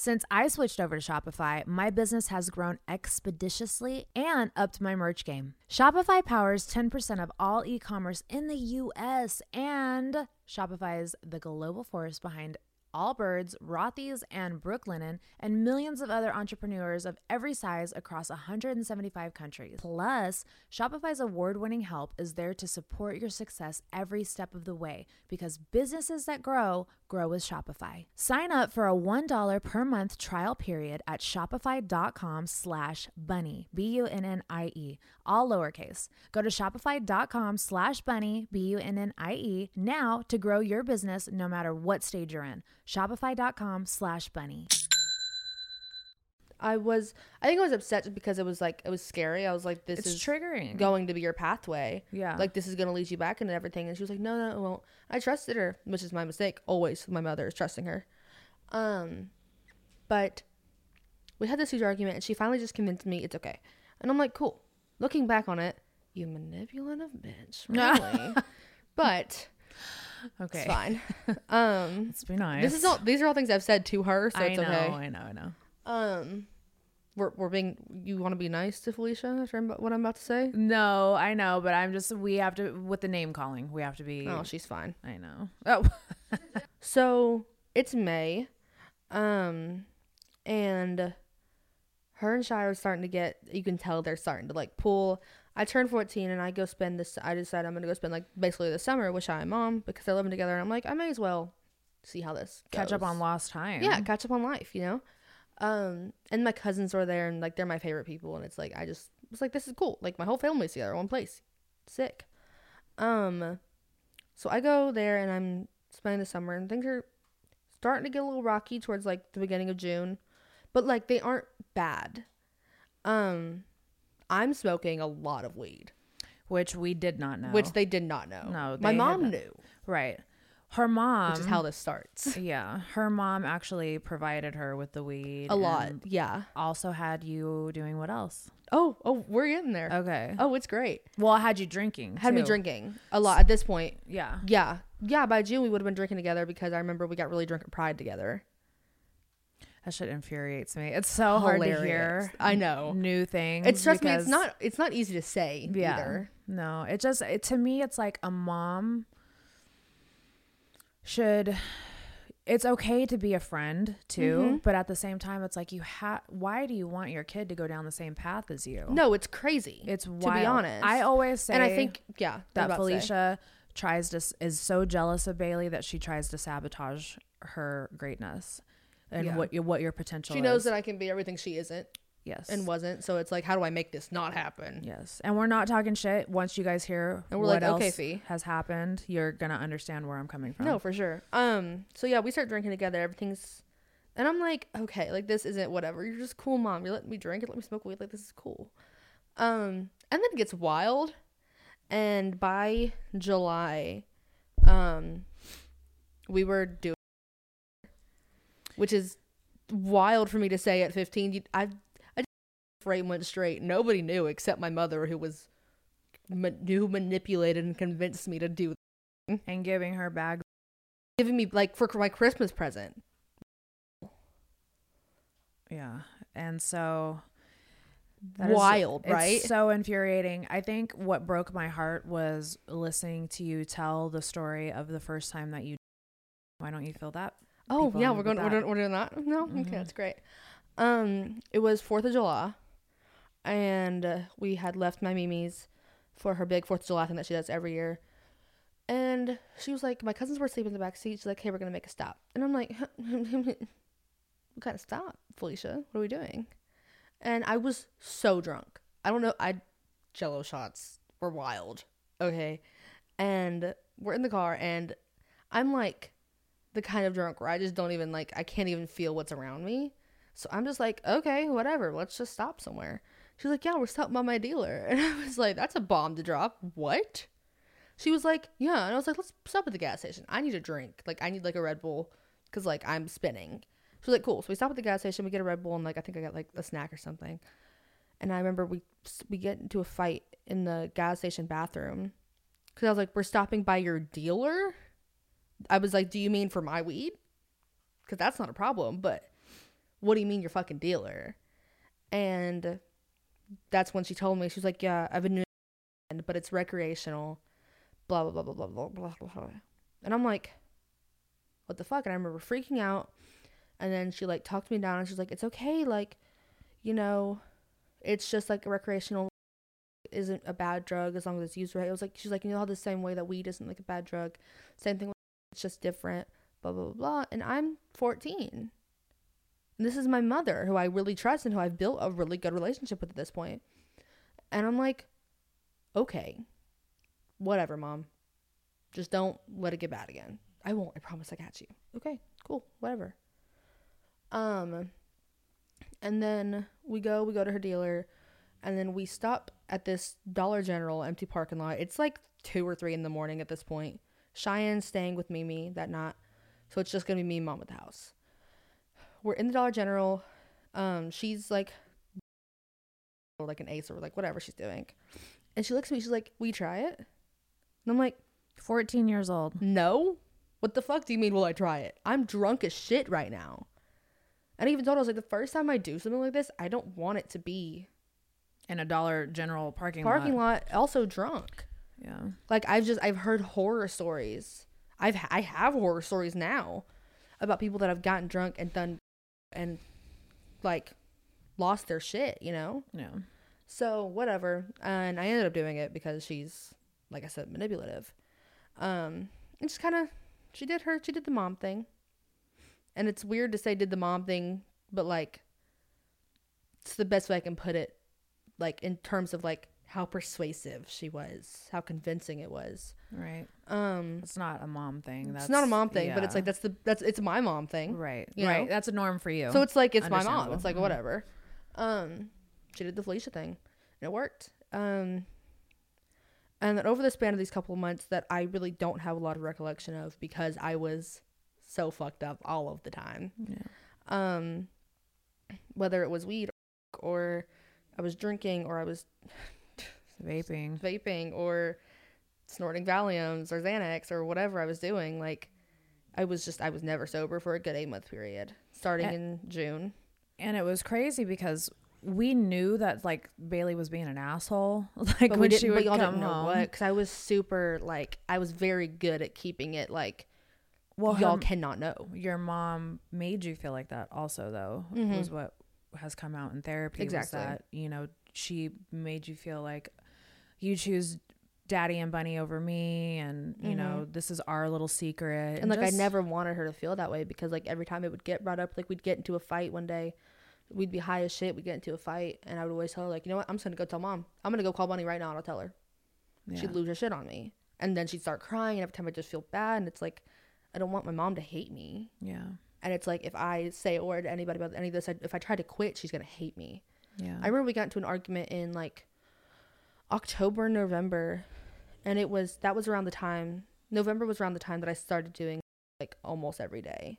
Since I switched over to Shopify, my business has grown expeditiously and upped my merch game. Shopify powers 10% of all e commerce in the US, and Shopify is the global force behind Allbirds, Rothy's, and Brooklinen, and millions of other entrepreneurs of every size across 175 countries. Plus, Shopify's award winning help is there to support your success every step of the way because businesses that grow, grow with Shopify. Sign up for a $1 per month trial period at shopify.com slash bunnie, B-U-N-N-I-E, all lowercase. Go to shopify.com slash bunnie, B-U-N-N-I-E, now to grow your business no matter what stage you're in. Shopify.com slash bunnie. I was, I think I was upset just because it was like, it was scary. I was like, this It's is triggering. going to be your pathway. Yeah. Like, this is going to lead you back into everything. And she was like, no, no, it won't. I trusted her, which is my mistake. Always my mother is trusting her. Um, but we had this huge argument and she finally just convinced me it's okay. And I'm like, cool. Looking back on it, you manipulative bitch. <laughs> Really? but okay. <laughs> it's fine. Um, Let's be nice. this is all, these are all things I've said to her. So I it's know, okay. I know, I know. Um, we're, we're being, you want to be nice to Felicia after what I'm about to say? No, I know, but I'm just, we have to, with the name calling, we have to be, Oh, she's fine. I know. Oh, <laughs> So it's May, um, and her and Shy are starting to get. You can tell they're starting to like pull. I turned fourteen and I go spend this. I decide I'm gonna go spend like basically the summer with Shy and Mom because they're living together. And I'm like, I may as well see how this catch up on lost time. Yeah, catch up on life, you know. Um, and my cousins are there, and like they're my favorite people, and it's like I just was like, this is cool. Like my whole family's together, one place, sick. Um, so I go there, and I'm spending the summer, and things are starting to get a little rocky towards like the beginning of June, but like they aren't bad. Um, I'm smoking a lot of weed, Which we did not know. which they did not know. No, my they mom knew, right. Her mom, which is how this starts. <laughs> yeah, her mom actually provided her with the weed. A lot, and yeah. Also had you doing what else? Oh, oh, we're getting there. Okay. Oh, it's great. Well, I had you drinking. had me too. drinking a lot at this point. Yeah. Yeah, yeah. By June, we would have been drinking together because I remember we got really drunk at Pride together. That shit infuriates me. It's so hard to hear I know. new things. It's trust me, it's not. It's not easy to say Yeah. either. No, it just it, to me it's like a mom should it's okay to be a friend too, Mm-hmm. but at the same time it's like you have why do you want your kid to go down the same path as you? No, it's crazy. It's to be honest. I always say and I think yeah, that. Felicia tries to is so jealous of Bailee that she tries to sabotage her greatness and Yeah. what your what your potential she knows is. that I can be everything she isn't yes. and wasn't. So it's like, how do I make this not happen? Yes, and we're not talking shit. Once you guys hear And we're what like, okay, else Fee. has happened, you're gonna understand where I'm coming from. No, for sure. Um. So yeah, we start drinking together. Everything's, and I'm like, okay, like this isn't whatever. You're just cool, mom. You let me drink and let me smoke weed. Like this is cool. Um. And then it gets wild, and by July, um, we were doing, which is wild for me to say at 15. I, I eight months straight. Nobody knew except my mother, who was, who manipulated and convinced me to do and giving her bags. giving me like for my Christmas present. Yeah, and so that is- Wild, it's right? so infuriating. I think what broke my heart was listening to you tell the story of the first time that you. Why don't you feel that? Oh yeah, we're going. We're doing, we're doing that. No, Mhm. okay, that's great. Um, it was Fourth of July, and uh, we had left my Mimi's for her big Fourth of July thing that she does every year. And she was like, my cousins were sleeping in the back seat. She's like, hey, we're gonna make a stop. And I'm like, <laughs> what kind of stop, Felicia? What are we doing? And I was so drunk. I don't know. I Jello shots were wild. Okay, and we're in the car, and I'm like the kind of drunk where I just don't even like I can't even feel what's around me. So I'm just like, okay, whatever, let's just stop somewhere. She's like, yeah, we're stopping by my dealer. <laughs> And I was like, that's a bomb to drop. What? She was like, yeah. And I was like, let's stop at the gas station. I need a drink. Like, I need like a Red Bull because like I'm spinning. She was like, cool. So we stop at the gas station. We get a Red Bull and like I think I got like a snack or something. And I remember we we get into a fight in the gas station bathroom because I was like, we're stopping by your dealer. I was like, do you mean for my weed? Because that's not a problem. But what do you mean your fucking dealer? And that's when she told me she was like, yeah, I've been doing, but it's recreational. Blah blah blah blah blah blah blah blah. And I'm like, what the fuck? And I remember freaking out. And then she like talked me down and she's like, it's okay, like, you know, it's just like recreational isn't a bad drug as long as it's used right. It was like she's like, you know the same way that weed isn't like a bad drug. Same thing it's just different. Blah blah blah blah. And I'm 14. And this is my mother, who I really trust and who I've built a really good relationship with at this point. And I'm like, okay, whatever, mom. Just don't let it get bad again. I won't. I promise I got you. Okay, cool, whatever. Um, and then we go, we go to her dealer, and then we stop at this Dollar General empty parking lot. It's like two or three in the morning at this point. Cheyenne's staying with Mimi that night, so it's just gonna be me and mom at the house. We're in the Dollar General. Um, she's like, or like an ace or like whatever she's doing, and she looks at me. She's like, "We try it," and I'm like, 14 years old. no. What the fuck do you mean will I try it? I'm drunk as shit right now. And I even told her I was like, the first time I do something like this, I don't want it to be In a Dollar General parking, parking lot. Parking lot also drunk. Yeah. Like I've just I've heard horror stories. I've I have horror stories now about people that have gotten drunk and done and like lost their shit, you know? Yeah. So whatever. And I ended up doing it because she's like I said, manipulative. Um and just kinda she did her she did the mom thing. And it's weird to say did the mom thing, but like it's the best way I can put it, like in terms of like how persuasive she was, how convincing it was. Right. Um It's not a mom thing. That's, it's not a mom thing, but it's like that's the that's it's my mom thing. right. right. know? That's a norm for you. So it's like it's my mom. It's like Mhm. whatever. Um, she did the Felicia thing, and it worked. Um, and then over the span of these couple of months, that I really don't have a lot of recollection of because I was so fucked up all of the time. Yeah. Um, whether it was weed or I was drinking or I was vaping. vaping or snorting Valiums or Xanax or whatever I was doing, like. I was just I was never sober for a good eight month period, starting Eh. in June. And it was crazy because we knew that like Bailee was being an asshole. <laughs> Like but we when didn't, she would but y'all come didn't know home. what because I was super like I was very good at keeping it like Well, y'all cannot know. your mom made you feel like that also though Mhm. was what has come out in therapy Exactly. that you know she made you feel like you choose daddy and bunnie over me and you know this is our little secret Mm-hmm. And like just- I never wanted her to feel that way because like every time it would get brought up, like we'd get into a fight one day, we'd be high as shit, we'd get into a fight, and I would always tell her like, you know what, I'm just gonna go tell mom. I'm gonna go call Bunnie right now and I'll tell her. yeah. She'd lose her shit on me, and then she'd start crying, and every time I just feel bad, and it's like, I don't want my mom to hate me. yeah And it's like if I say a word to anybody about any of this, I- if I try to quit, she's gonna hate me. yeah I remember we got into an argument in like October, November, and it was that was around the time November was around the time that I started doing like almost every day.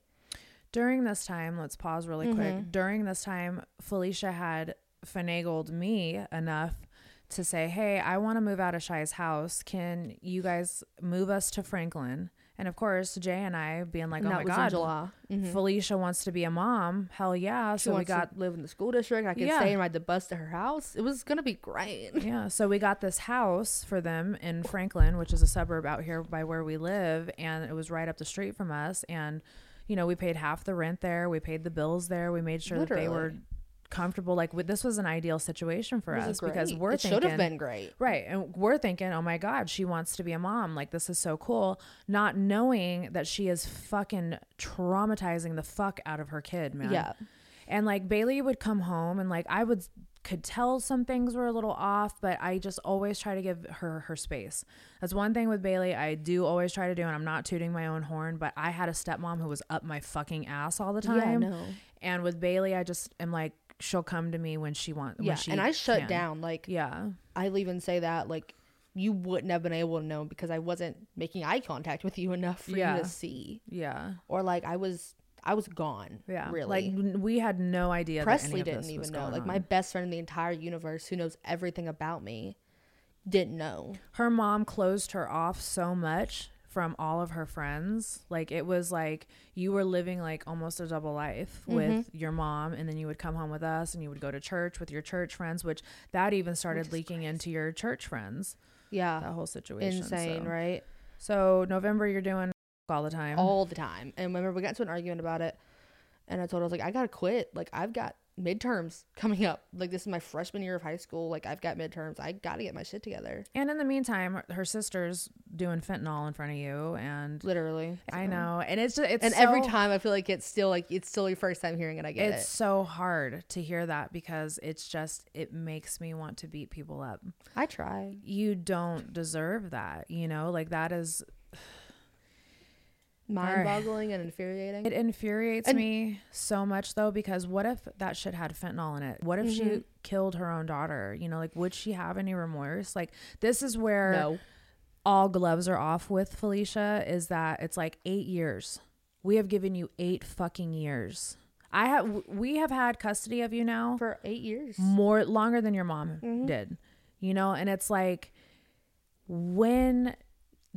during this time let's pause really Mhm. quick during this time felicia had finagled me enough to say hey i want to move out of shy's house can you guys move us to franklin and of course jay and i being like and oh my god July. Mhm. felicia wants to be a mom hell yeah She so we got to live in the school district. I could Yeah. stay and ride the bus to her house. It was gonna be great. <laughs> yeah so we got this house for them in franklin which is a suburb out here by where we live and it was right up the street from us and you know we paid half the rent there we paid the bills there we made sure that they were Literally. Comfortable like with, this was an ideal situation for us because we're it thinking should have been great. right and we're thinking oh my god she wants to be a mom like this is so cool not knowing that she is fucking traumatizing the fuck out of her kid man Yeah. and like Bailee would come home and like I would could tell some things were a little off, but I just always try to give her her space. That's one thing with Bailee I do always try to do and I'm not tooting my own horn, but I had a stepmom who was up my fucking ass all the time Yeah, time. And with Bailee I just am like she'll come to me when she wants. yeah, when she and I shut can. down. Like Yeah, I'll even say that like you wouldn't have been able to know because I wasn't making eye contact with you enough for Yeah. you to see, yeah, or like I was I was gone. yeah. really. Like we had no idea. Presley didn't even know. Like on. my best friend in the entire universe, who knows everything about me, didn't know. her mom closed her off so much from all of her friends. Like it was like you were living like almost a double life Mm-hmm. with your mom and then you would come home with us and you would go to church with your church friends, which that even started leaking into your church friends. Yeah. That whole situation. insane, so. right? So November you're doing <laughs> all the time. All the time. And remember, we got into an argument about it, and I told her I was like, I gotta quit. Like I've got midterms coming up. Like this is my freshman year of high school. Like I've got midterms. I gotta get my shit together. and in the meantime, her sister's doing fentanyl in front of you and Literally. I know. And it's just it's And every time I feel like it's still like it's still your first time hearing it. I get it's it. so hard to hear that because it's just it makes me want to beat people up. I try. You don't deserve that, you know? Like that is Mind boggling and infuriating. it infuriates And- me so much though because what if that shit had fentanyl in it? What if Mm-hmm. she killed her own daughter? You know, like would she have any remorse? Like this is where no. all gloves are off with Felicia is that it's like 8 years. We have given you 8 fucking years. I have we have had custody of you now For eight years. more longer than your mom Mm-hmm. did you know and it's like when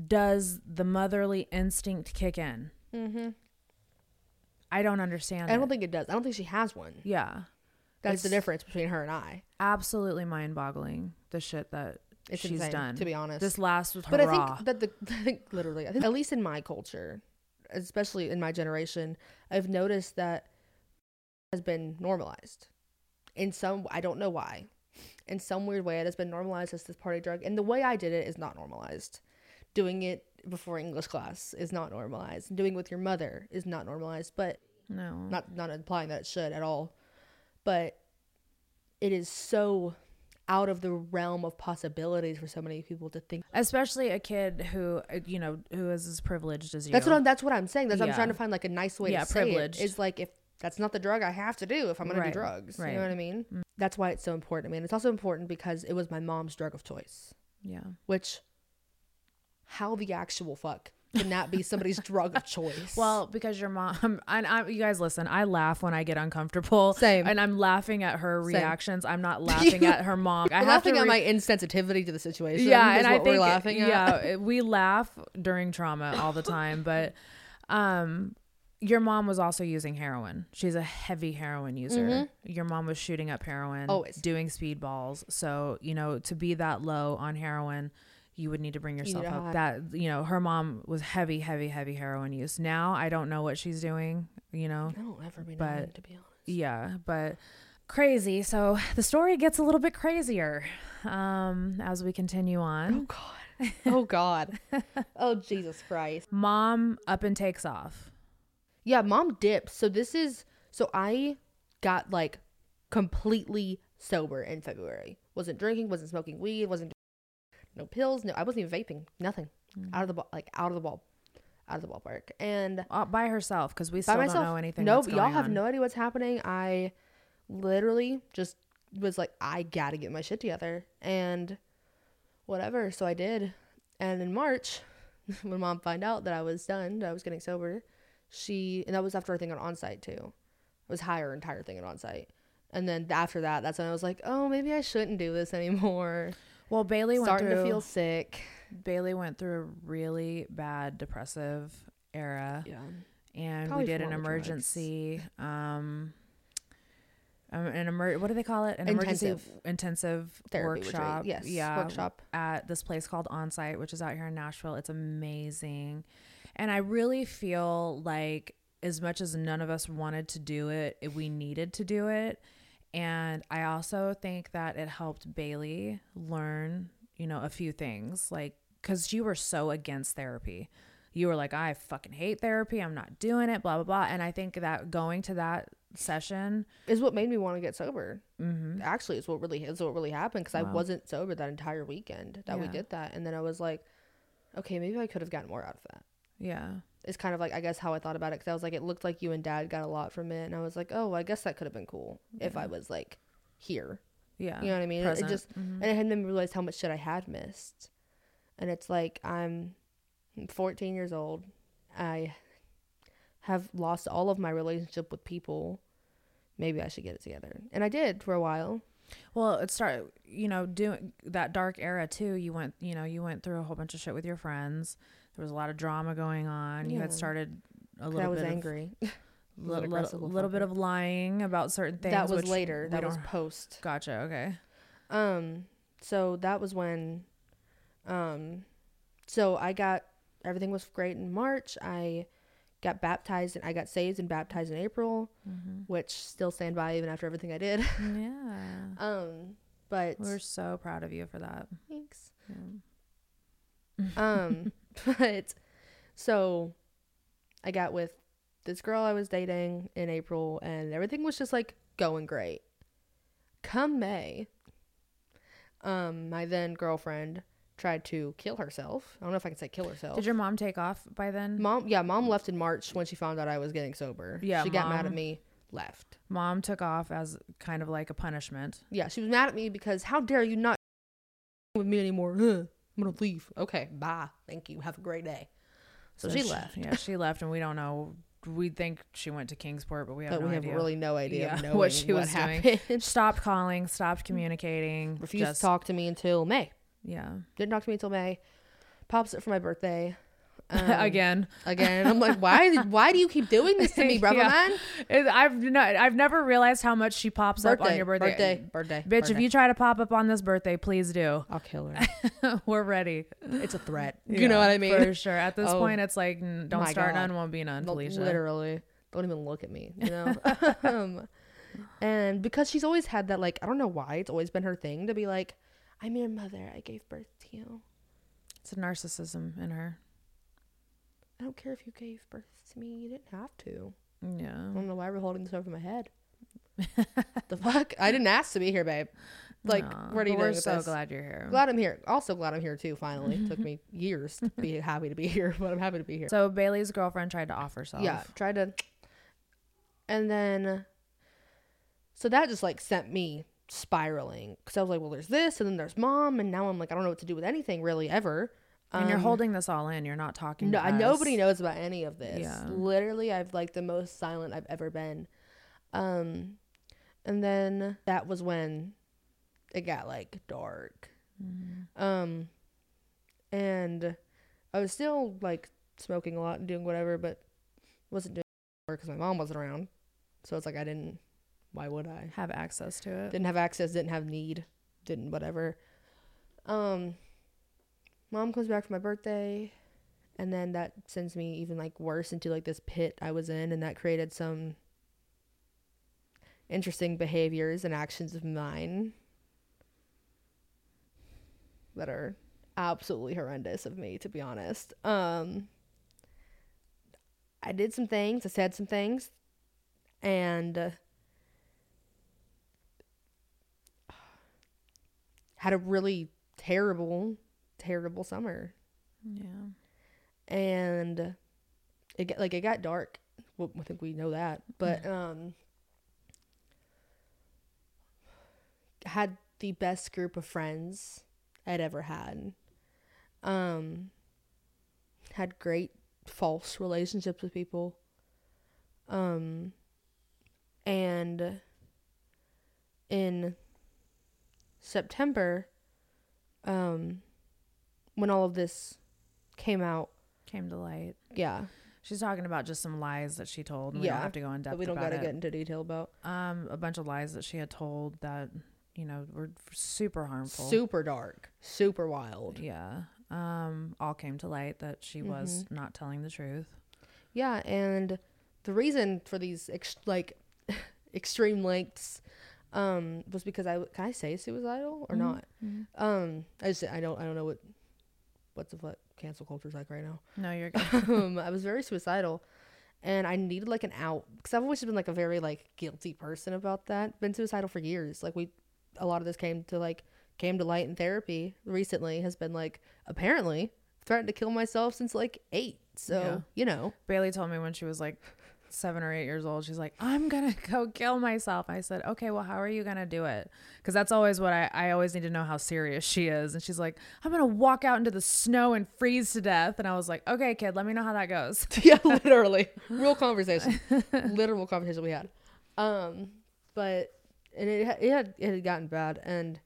does the motherly instinct kick in Mm-hmm. i don't understand I don't it. think it does. I don't think she has one. yeah That's the difference between her and I. absolutely mind-boggling the shit that It's she's insane, done to be honest. this last was but I think that the <laughs> I think literally, I think at least in my culture, especially in my generation, I've noticed that has been normalized. In some, I don't know why. In some weird way, it has been normalized as this party drug, and the way I did it is not normalized. Doing it before English class is not normalized. Doing it with your mother is not normalized. But no. not not implying that it should at all. But it is so out of the realm of possibilities for so many people to think. Especially a kid who uh, you know who is as privileged as you. that's what I'm, that's what I'm saying. That's what I'm trying to find like a nice way Yeah, to say privileged. it is like if that's not the drug I have to do if I'm gonna Right, do drugs. You know what I mean? That's why it's so important to me. And it's also important because it was my mom's drug of choice. Yeah. Which how the actual fuck can that be somebody's <laughs> drug of choice Well, because your mom, <laughs> and I, you guys listen, I laugh when I get uncomfortable. Same. And I'm laughing at her Same. reactions. I'm not <laughs> laughing at her mom. I to laughing at my insensitivity to the situation yeah, is and I think we're laughing at yeah, we laugh during trauma all the time, but um your mom was also using heroin. She's a heavy heroin user. Your mom was shooting up heroin, Mm-hmm. Always. doing speedballs. So, you know, to be that low on heroin, you would need to bring yourself up. high- That, you know, her mom was heavy, heavy, heavy heroin use. Now I don't know what she's doing, you know. I don't ever be But- to be honest Yeah, but crazy. So the story gets a little bit crazier um, as we continue on. Oh God. Oh God. <laughs> oh Jesus Christ. Mom up and takes off. Yeah, mom dips. So this is so I got like completely sober in February. Wasn't drinking, wasn't smoking weed, wasn't no pills, no I wasn't even vaping, nothing. Out of the ball like out of the ball out of the ballpark. And Uh, by herself because we still myself, don't know anything. no, y'all have on. no idea what's happening. I literally just was like, I gotta get my shit together and whatever. So I did. And in March, <laughs> when mom found out that I was done, that I was getting sober, she and that was after I think on onsite too. I was higher entire thing at onsite. And then after that, that's when I was like, oh, maybe I shouldn't do this <laughs> anymore. Well, Bailee went Starting through. to feel sick. Bailee went through a really bad depressive era, Yeah. and Probably we did an all the drugs. emergency. Um, um, an emer- What do they call it? An emergency Intensive. intensive Therapy workshop. Yes, Yeah, workshop. at this place called Onsite, which is out here in Nashville. It's amazing. And I really feel like as much as none of us wanted to do it- we needed to do it. And I also think that it helped Bailee learn, you know, a few things. Like, because you were so against therapy. You were like, I fucking hate therapy. I'm not doing it, blah, blah, blah. And I think that going to that session, Is what made me want to get sober. mm-hmm. actually it's what really is what really happened because I wasn't sober that entire weekend that we did that, and then I was like, okay, maybe I could have gotten more out of that. Yeah. Is kind of like I guess how I thought about it because I was like, it looked like you and dad got a lot from it, and I was like, oh, I guess that could have been cool if I was like here. Yeah. You know what I mean? It- It just Mhm. and it had made me realize how much shit I had missed. And it's like I'm 14 years old. I have lost all of my relationship with people. Maybe I should get it together. And I did for a while. Well, it started, you know, doing that dark era too. You went, you know, you went through a whole bunch of shit with your friends. There was a lot of drama going on. You had started a little I was bit angry. of, an li- li- little little bit of lying about certain things. that was later. That was post. Gotcha. Okay. Um, so that was when, um, so I got everything was great in March. I got baptized and I got saved and baptized in April, which still stand by even after everything I did. <laughs> Yeah. um, but We're so proud of you for that. thanks. Yeah. Um, <laughs> <laughs> but so I got with this girl I was dating in April, and everything was just like going great. Come May, um, my then girlfriend tried to kill herself. I don't know if I can say kill herself. Did your mom take off by then? mom? Yeah, mom left in March when she found out I was getting sober. Yeah, she got mad at me. Left. Mom took off as kind of like a punishment. Yeah, she was mad at me because how dare you not <laughs> with me anymore? Huh, I'm gonna leave. Okay, bye. Thank you. Have a great day. So, she left. Yeah, <laughs> she left, and we don't know. We think she went to Kingsport, but we have but no we have idea. really no idea Yeah, <laughs> what she was doing. happened. <laughs> stopped calling, stopped communicating. Refused just, to talk to me until May. Yeah. Didn't talk to me until May. Pops it for my birthday. Um, <laughs> Again, Again. I'm like, why why do you keep doing this to me, <laughs> brother Yeah. man? It- I've no, I've never realized how much she pops up on your birthday. Birthday. Birthday. Bitch, if you try to pop up on this birthday, please do. I'll kill her. <laughs> We're ready. It's a threat. You know what I mean? For sure. At this Oh, point, it's like don't start God. none, won't be none, Felicia. Literally. Don't even look at me, you know? um, and because she's always had that, like, I don't know why, it's always been her thing to be like, I'm your mother. I gave birth to you. It's a narcissism in her. I don't care if you gave birth to me. You didn't have to. Yeah. I don't know why we're holding this over my head. <laughs> the fuck? I didn't ask to be here, babe. Like, Aw, what are you We're so this? glad you're here. Glad I'm here. Also glad I'm here too. Finally, it took <laughs> me years to be happy to be here, <laughs> but I'm happy to be here. So Bailee's girlfriend tried to off herself. Yeah, tried to, and then, so that just like sent me spiraling because I was like, well, there's this, and then there's mom, and now I'm like, I don't know what to do with anything really ever. And you're Um, holding this all in. You're not talking. No, nobody knows about any of this. Yeah. Literally, I've like the most silent I've ever been. Um, and then that was when it got like dark. Mm-hmm. Um, and I was still like smoking a lot and doing whatever, but wasn't doing because my mom wasn't around. So it's like I didn't. Why would I? Have access to it. Didn't have access. Didn't have need. Didn't whatever. Um, mom comes back for my birthday, and then that sends me even like worse into like this pit I was in, and that created some interesting behaviors and actions of mine that are absolutely horrendous of me to be honest. Um i did some things i said some things and uh, had a really terrible terrible summer. Yeah. and it got like it got dark. Well, i think we know that. But um had the best group of friends i'd ever had. Um had great false relationships with people. Um and in september um when all of this came out Came to light. yeah She's talking about just some lies that she told. And We Yeah, don't have to go in depth we don't gotta get into detail about Um, a bunch of lies that she had told that you know were super harmful. super dark super wild Yeah. Um, all came to light that she was Mm-hmm. not telling the truth. Yeah, and the reason for these ex- like <laughs> extreme lengths um was because I can I say suicidal or not? Um I just I don't I don't know what what's the what cancel culture's like right now. No, you're <laughs> good. um I was very suicidal and I needed like an out because I've always been like a very like guilty person about that. Been suicidal for years. Like we a lot of this came to like came to light in therapy recently has been like apparently threatened to kill myself since like 8 So Yeah. you know, Bailee told me when she was like seven or eight years old, she's like, I'm gonna <laughs> go kill myself. I said, okay, well, how are you gonna do it? Because that's always what I, I always need to know how serious she is. And she's like, I'm gonna walk out into the snow and freeze to death. And I was like, okay, kid, let me know how that goes. <laughs> yeah, <laughs> literally, real conversation, literal conversation we had. Um, but and it it had it had gotten bad, and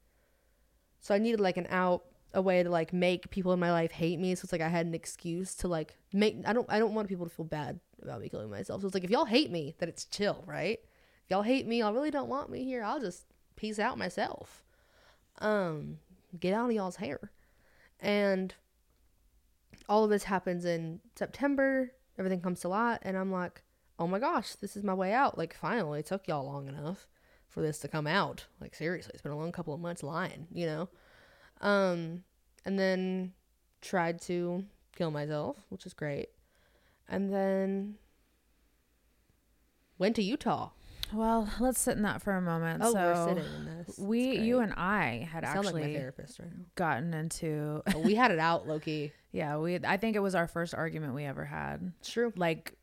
so I needed like an out, a way to like make people in my life hate me. So it's like I had an excuse to like make. I don't I don't want people to feel bad about me killing myself. So it's like if y'all hate me, that it's chill, right? If y'all hate me, y'all really don't want me here. I'll just peace out myself. Um, get out of y'all's hair, and all of this happens in September. Everything comes to light, and I'm like, oh my gosh, this is my way out. Like, finally, it took y'all long enough for this to come out. Like, seriously, it's been a long couple of months lying, you know? Um, and then tried to kill myself, which is great. And then went to Utah. Well, let's sit in that for a moment. Oh, so we're sitting in this. We, you and I had I like actually therapist right now. gotten into, Oh, we had it out, Loki. <laughs> yeah, we, I think it was our first argument we ever had. It's true. Like,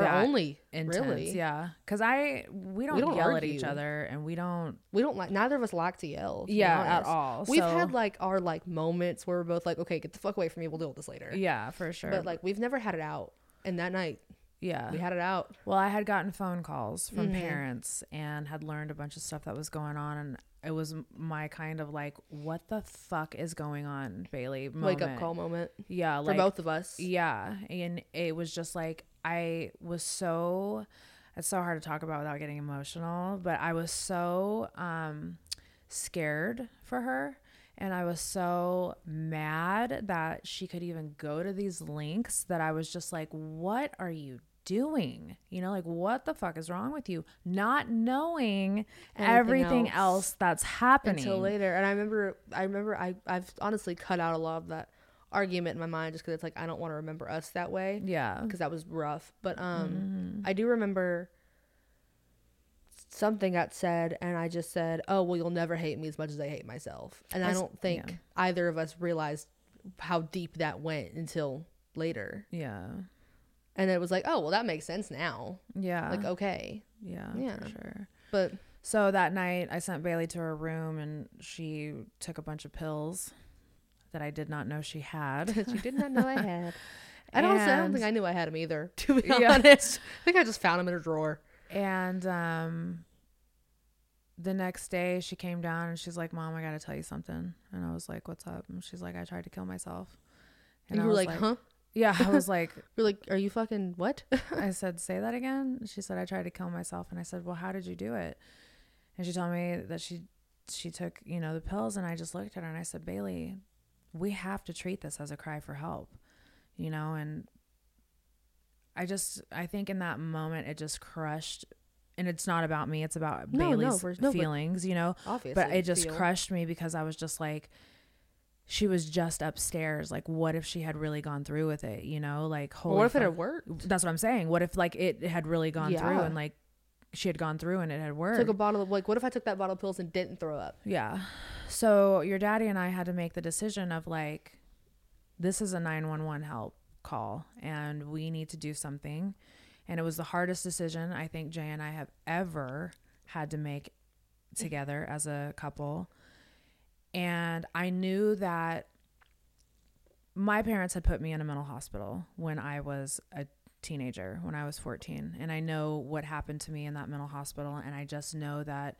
That only, intense. really. Yeah. Cause I, we don't, don't yell at each argue. other and we don't, We don't like, neither of us like to yell. to be yeah, at honest. all. We've So- had like our like moments where we're both like, okay, get the fuck away from me. We'll deal with this later. yeah, for sure. But like, we've never had it out. And that night, yeah. we had it out. Well, I had gotten phone calls from Mhm. parents and had learned a bunch of stuff that was going on. And it was m- my kind of like, what the fuck is going on, Bailee? Wake up moment. call moment Yeah. for Like, both of us. Yeah. And it was just like, I was so, it's so hard to talk about without getting emotional, but I was so um, scared for her. And I was so mad that she could even go to these links that I was just like, what are you doing? You know, like, what the fuck is wrong with you? Not knowing Anything everything else else, that's happening. until later. And I remember, I remember, I I've honestly cut out a lot of that argument in my mind just because it's like I don't want to remember us that way Yeah. because that was rough. But um, Mm-hmm. I do remember something got said, and I just said, "Oh well, you'll never hate me as much as I hate myself." And I don't think yeah. either of us realized how deep that went until later. Yeah. And it was like, "Oh well, that makes sense now." Yeah. Like okay, yeah. yeah. For sure. but So that night, I sent Bailee to her room and she took a bunch of pills that I did not know she had. <laughs> she did not know I had. <laughs> I don't. I don't think I knew I had him either. <laughs> To be Yeah. honest, I think I just found him in a drawer. and um, the next day, she came down and she's like, "Mom, I got to tell you something." And I was like, "What's up?" And she's like, "I tried to kill myself." And I you were was like, "Huh?" Yeah, I was like, You're like, "Are you fucking what?" I said, "Say that again." She said, "I tried to kill myself." And I said, "Well, how did you do it?" And she told me that she she took, you know, the pills and I just looked at her and I said, "Bailee, we have to treat this as a cry for help." You know, and I just I think in that moment it just crushed and it's not about me, it's about No, no, Bailee's no, but feelings, you know. Obviously, But it just feel. crushed me because I was just like she was just upstairs. Like, what if she had really gone through with it? You know, like, Well, holy what if it had worked? That's what I'm saying. What if like it had really gone through and like she had gone through and it had worked? Took a bottle of like, what if I took that bottle of pills and didn't throw up? yeah. So your daddy and I had to make the decision of like, this is a 911 help call and we need to do something. And it was the hardest decision I think Jay and I have ever had to make together as a couple. And I knew that my parents had put me in a mental hospital when I was a teenager, when I was 14. And I know what happened to me in that mental hospital. And I just know that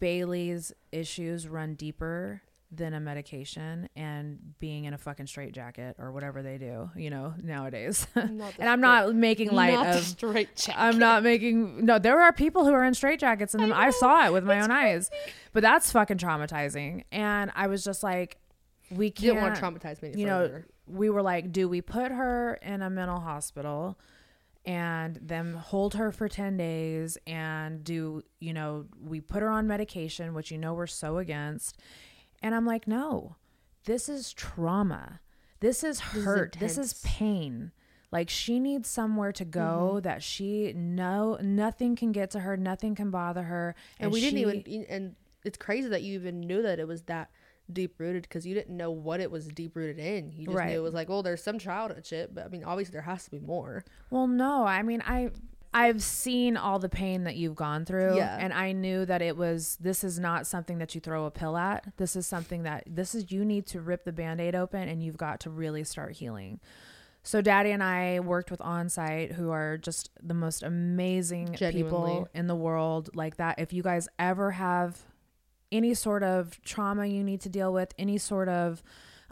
Bailee's issues run deeper than a medication and being in a fucking straitjacket or whatever they do, you know, nowadays. <laughs> And I'm not making light not of straight check. I'm not making no. There are people who are in straitjackets, and I, saw it with my own eyes. But that's fucking traumatizing. And I was just like, we You can't. didn't want to traumatize me. you know, further. We were like, do we put her in a mental hospital? and then hold her for 10 days and do you know we put her on medication which you know we're so against and i'm like no this is trauma this is is hurt this is, intense. pain like she needs somewhere to go Mm-hmm. that she no nothing can get to her nothing can bother her and, we didn't even. And it's crazy that you even knew that it was that deep rooted because you didn't know what it was deep rooted in. You just Right. knew it was like, well, there's some childhood shit, but I mean, obviously there has to be more. Well, no, I mean, I I've seen all the pain that you've gone through Yeah. and I knew that it was this is not something that you throw a pill at. This is something that this is you need to rip the band-aid open and you've got to really start healing. So daddy and I worked with Onsite who are just the most amazing Genuinely. people in the world like that. If you guys ever have any sort of trauma you need to deal with, any sort of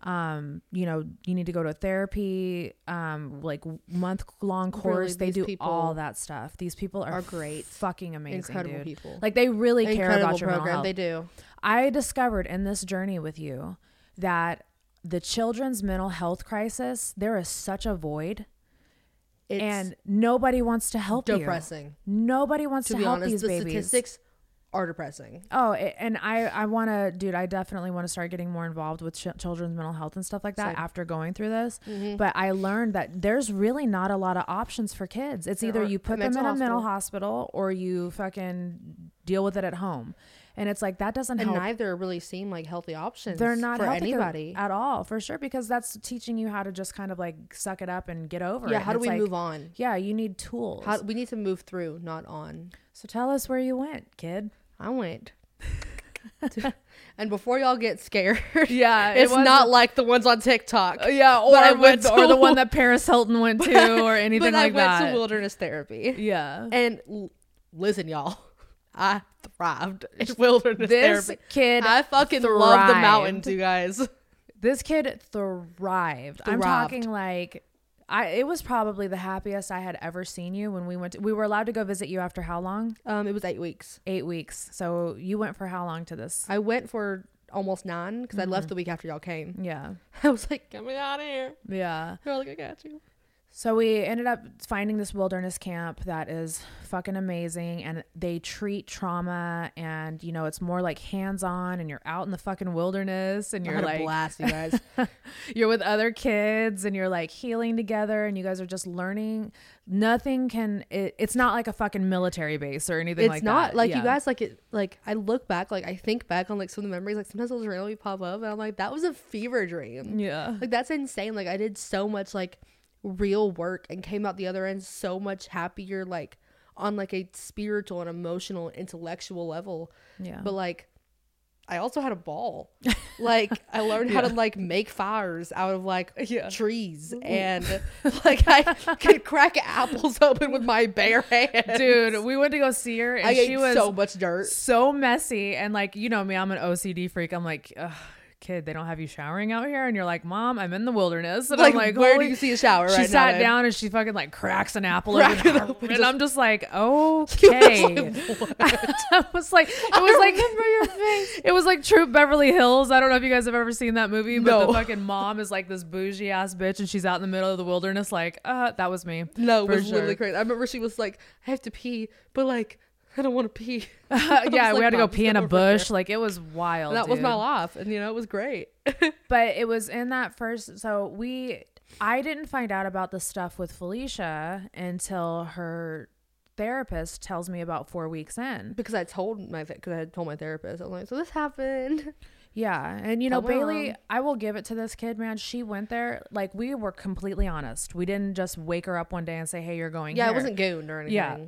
um, you know, you need to go to therapy, um, like month long course. they do all that stuff. These people are, are great. fucking amazing, Incredible dude. people. Like they really care Incredible about your mental program. health. They do. I discovered in this journey with you that the children's mental health crisis, there is such a void, It's and nobody wants to help you. depressing. Nobody wants To to, help honest, these the babies. statistics are depressing. Oh, and I I want to, dude. I definitely want to start getting more involved with ch- children's mental health and stuff like that Same. Mm-hmm. after going through this. But I learned that there's really not a lot of options for kids. It's There either you put them in a mental hospital or you fucking deal with it at home, and it's like that doesn't And help. neither really seem like healthy options They're not for anybody. at all, for sure, because that's teaching you how to just kind of like suck it up and get over it. Yeah, And how do we like, move on? Yeah, you need tools. How we need to move through, not on. so tell us where you went, kid. I went. <laughs> and before y'all get scared, <laughs> Yeah, it's not like the ones on TikTok. Uh, yeah, But I or went with, or the one that <laughs> Paris Hilton went to, or anything like that. but like I went that. to wilderness therapy. yeah, And l- listen, y'all, I thrived <laughs> in wilderness this therapy. kid, I fucking love the mountains, you guys. <laughs> this kid thrived. thrived. I'm talking like. I, it was probably the happiest I had ever seen you when we went. To, we were allowed to go visit you after how long? Um, it was eight weeks. Eight weeks. So you went for how long to this? I went for almost nine because I Mm-hmm. left the week after y'all came. yeah, <laughs> I was like, get me out of here. yeah. They're like, I got you. So we ended up finding this wilderness camp that is fucking amazing and they treat trauma and you know it's more like hands-on and you're out in the fucking wilderness and you're like blast, you guys. <laughs> you're with other kids and you're like healing together and you guys are just learning nothing can it, it's not like a fucking military base or anything it's like not that like Yeah. you guys like it. Like I look back, like I think back on like some of the memories. Like sometimes those randomly pop up, and I'm like, that was a fever dream. yeah Like that's insane. Like I did so much like real work and came out the other end so much happier. Like on like a spiritual and emotional, intellectual level. yeah But like. I also had a ball. <laughs> Like I learned how to like make fires out of like Yeah. trees and like I could crack apples <laughs> open with my bare hands. dude we went to go see her and I she was so much dirt. so messy and like you know me i'm an ocd freak i'm like Ugh, kid they don't have you showering out here and you're like mom i'm in the wilderness and Like, i'm like where "Holy-" do you see a shower she right now? sat babe? down and she fucking like cracks an apple Crack open, it and just- i'm just <laughs> like okay <laughs> i was like it was like remember your face. <laughs> it was like Troop Beverly Hills. I don't know if you guys have ever seen that movie, but the fucking mom is like this bougie ass bitch, and she's out in the middle of the wilderness. Like, uh, that was me. No, it was literally crazy. I remember she was like, "I have to pee," but like, I don't want to pee. <laughs> <laughs> yeah, we like, had to go pee in a over here." bush. Like, it was wild. And that was my dude. life, and you know, it was great. <laughs> but it was in that first so we i didn't find out about the stuff with felicia until her therapist tells me about four weeks in because I told my because I told my therapist, I'm like, "So this happened." yeah and you know Tell bailee i will give it to this kid man she went there like we were completely honest we didn't just wake her up one day and say hey you're going Yeah, here. it wasn't gooned or anything. Yeah.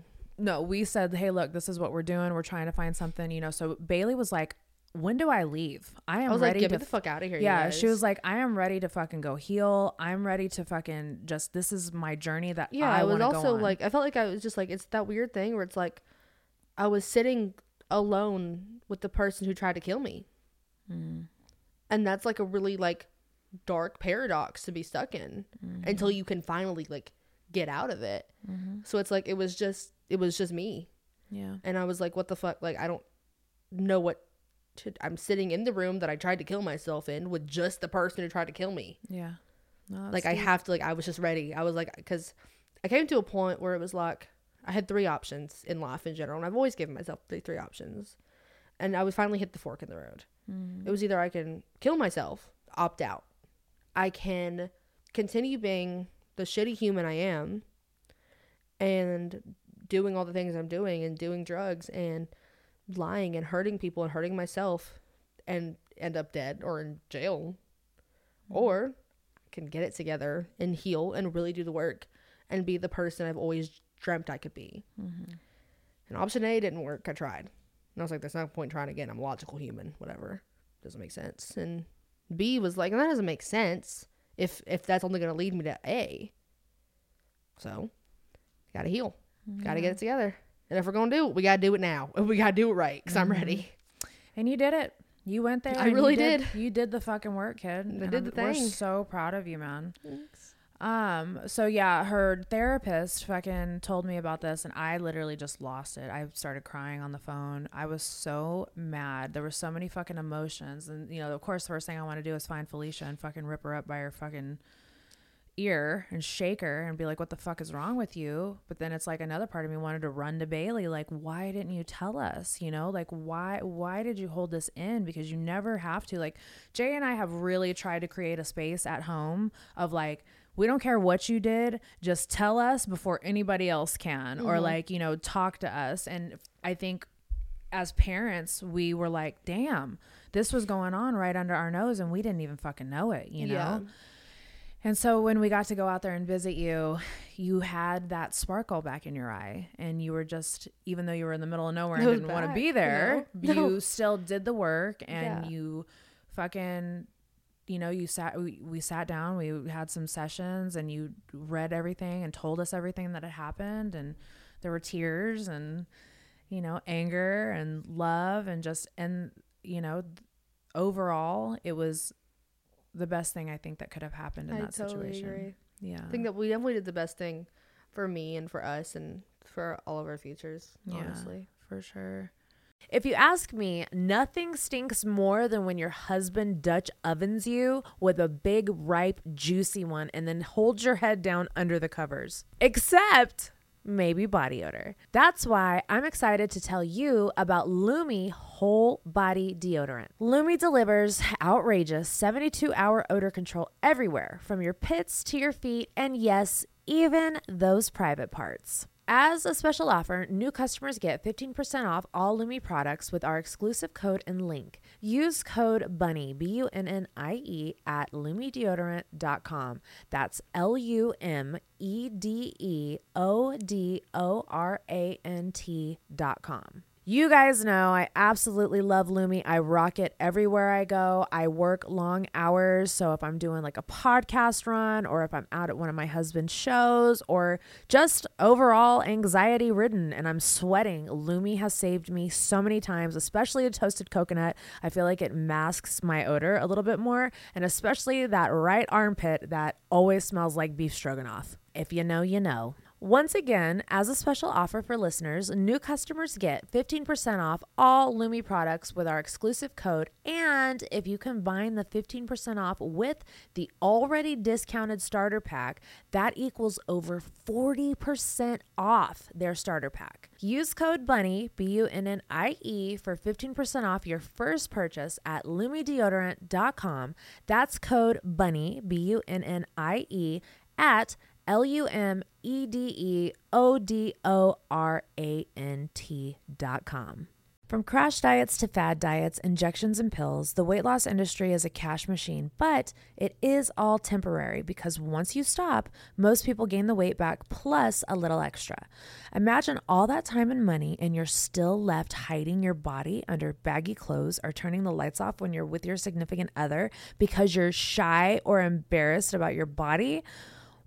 No we said hey look this is what we're doing we're trying to find something you know so bailee was like when do i leave i am I was like, ready "Get to the fuck out of here." Yeah, she was like, I am ready to fucking go heal. I'm ready to fucking just. This is my journey that Yeah, I I was also like, I felt like I was just like, it's that weird thing where it's like, I was sitting alone with the person who tried to kill me, Mm. and that's like a really like dark paradox to be stuck in Mm-hmm. until you can finally like get out of it. So it's like it was just it was just me, yeah, and I was like, what the fuck? Like I don't know what. To, I'm sitting in the room that I tried to kill myself in with just the person who tried to kill me yeah. No, like I have to like I was just ready. I was like because I came to a point where it was like I had three options in life in general, and I've always given myself the three options. And I was finally hit the fork in the road. Mm-hmm. It was either I can kill myself, opt out. I can continue being the shitty human I am and doing all the things I'm doing and doing drugs and lying and hurting people and hurting myself and end up dead or in jail, mm-hmm. or I can get it together and heal and really do the work and be the person I've always dreamt I could be. Mm-hmm. And option A didn't work. I tried. And I was like, there's no point trying again. I'm a logical human. Whatever. Doesn't make sense. And B was like, that doesn't make sense if if that's only going to lead me to A. So, got to heal. Got to get it together. And if we're going to do it, we got to do it now. <laughs> We got to do it right because I'm mm-hmm. ready. And you did it. You went there. I and you really did. did. You did the fucking work, kid. I did the thing. We're so proud of you, man. Um. So yeah, her therapist fucking told me about this, and I literally just lost it. I started crying on the phone. I was so mad. There were so many fucking emotions, and you know, of course, the first thing I want to do is find Felicia and fucking rip her up by her fucking ear and shake her and be like, "What the fuck is wrong with you?" But then it's like another part of me wanted to run to Bailee, like, "Why didn't you tell us? You know, like why why did you hold this in? Because you never have to." Like Jay and I have really tried to create a space at home of like. We don't care what you did, just tell us before anybody else can, or like, you know, talk to us. And I think as parents, we were like, damn, this was going on right under our nose and we didn't even fucking know it, you know? Yeah. And so when we got to go out there and visit you, you had that sparkle back in your eye. And you were just, even though you were in the middle of nowhere and didn't want to be there. <laughs> No. you still did the work and Yeah. you fucking, you know, you sat, we, we sat down, we had some sessions and you read everything and told us everything that had happened. And there were tears and, you know, anger and love and just, and, you know, overall, it was the best thing I think that could have happened in I that totally situation. agree. Yeah. I think that we definitely did the best thing for me and for us and for all of our futures, Yeah. honestly. for sure. If you ask me, nothing stinks more than when your husband Dutch ovens you with a big, ripe, juicy one and then holds your head down under the covers. Except maybe body odor. That's why I'm excited to tell you about Lume Whole Body Deodorant. Lume delivers outrageous 72 hour odor control everywhere, from your pits to your feet, and yes, even those private parts. As a special offer, new customers get 15% off all Lume products with our exclusive code and link. Use code BUNNIE, B U N N I E, at lumedeodorant.com. That's L U M E D E O D O R A N T.com. You guys know I absolutely love Lume. I rock it everywhere I go. I work long hours. So if I'm doing like a podcast run or if I'm out at one of my husband's shows or just overall anxiety ridden and I'm sweating, Lume has saved me so many times, especially a toasted coconut. I feel like it masks my odor a little bit more and especially that right armpit that always smells like beef stroganoff. If you know, you know. Once again, as a special offer for listeners, new customers get 15% off all Lume products with our exclusive code. And if you combine the 15% off with the already discounted starter pack, that equals over 40% off their starter pack. Use code BUNNIE, B U N N I E, for 15% off your first purchase at lumedeodorant.com. That's code BUNNIE, B U N N I E, at L U M E D E O D O R A N T dot com. From crash diets to fad diets, injections, and pills, the weight loss industry is a cash machine, but it is all temporary because once you stop, most people gain the weight back plus a little extra. Imagine all that time and money, and you're still left hiding your body under baggy clothes or turning the lights off when you're with your significant other because you're shy or embarrassed about your body.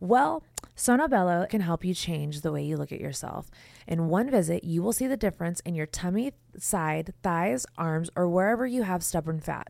Well, Sonobello can help you change the way you look at yourself. In one visit, you will see the difference in your tummy, side, thighs, arms, or wherever you have stubborn fat.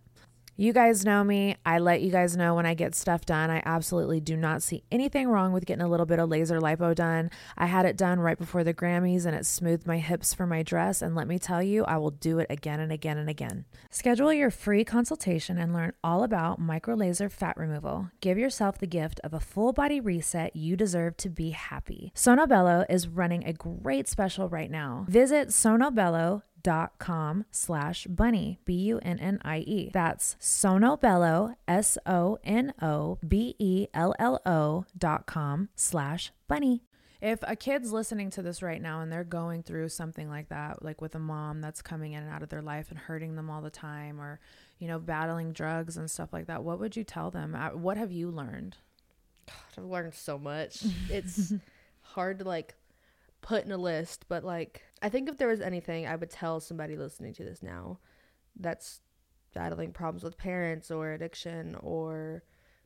You guys know me. I let you guys know when I get stuff done. I absolutely do not see anything wrong with getting a little bit of laser lipo done. I had it done right before the Grammys and it smoothed my hips for my dress. And let me tell you, I will do it again and again and again. Schedule your free consultation and learn all about micro laser fat removal. Give yourself the gift of a full body reset you deserve to be happy. Sonobello is running a great special right now. Visit sonobello dot com slash bunnie b-u-n-n-i-e that's sonobello s-o-n-o-b-e-l-l-o dot com slash bunnie if a kid's listening to this right now and they're going through something like that, like with a mom that's coming in and out of their life and hurting them all the time, or you know, battling drugs and stuff like that, what would you tell them? Uh, What have you learned? God, i've learned so much. It's <laughs> hard to like put in a list, but like I think if there was anything I would tell somebody listening to this now that's battling problems with parents or addiction or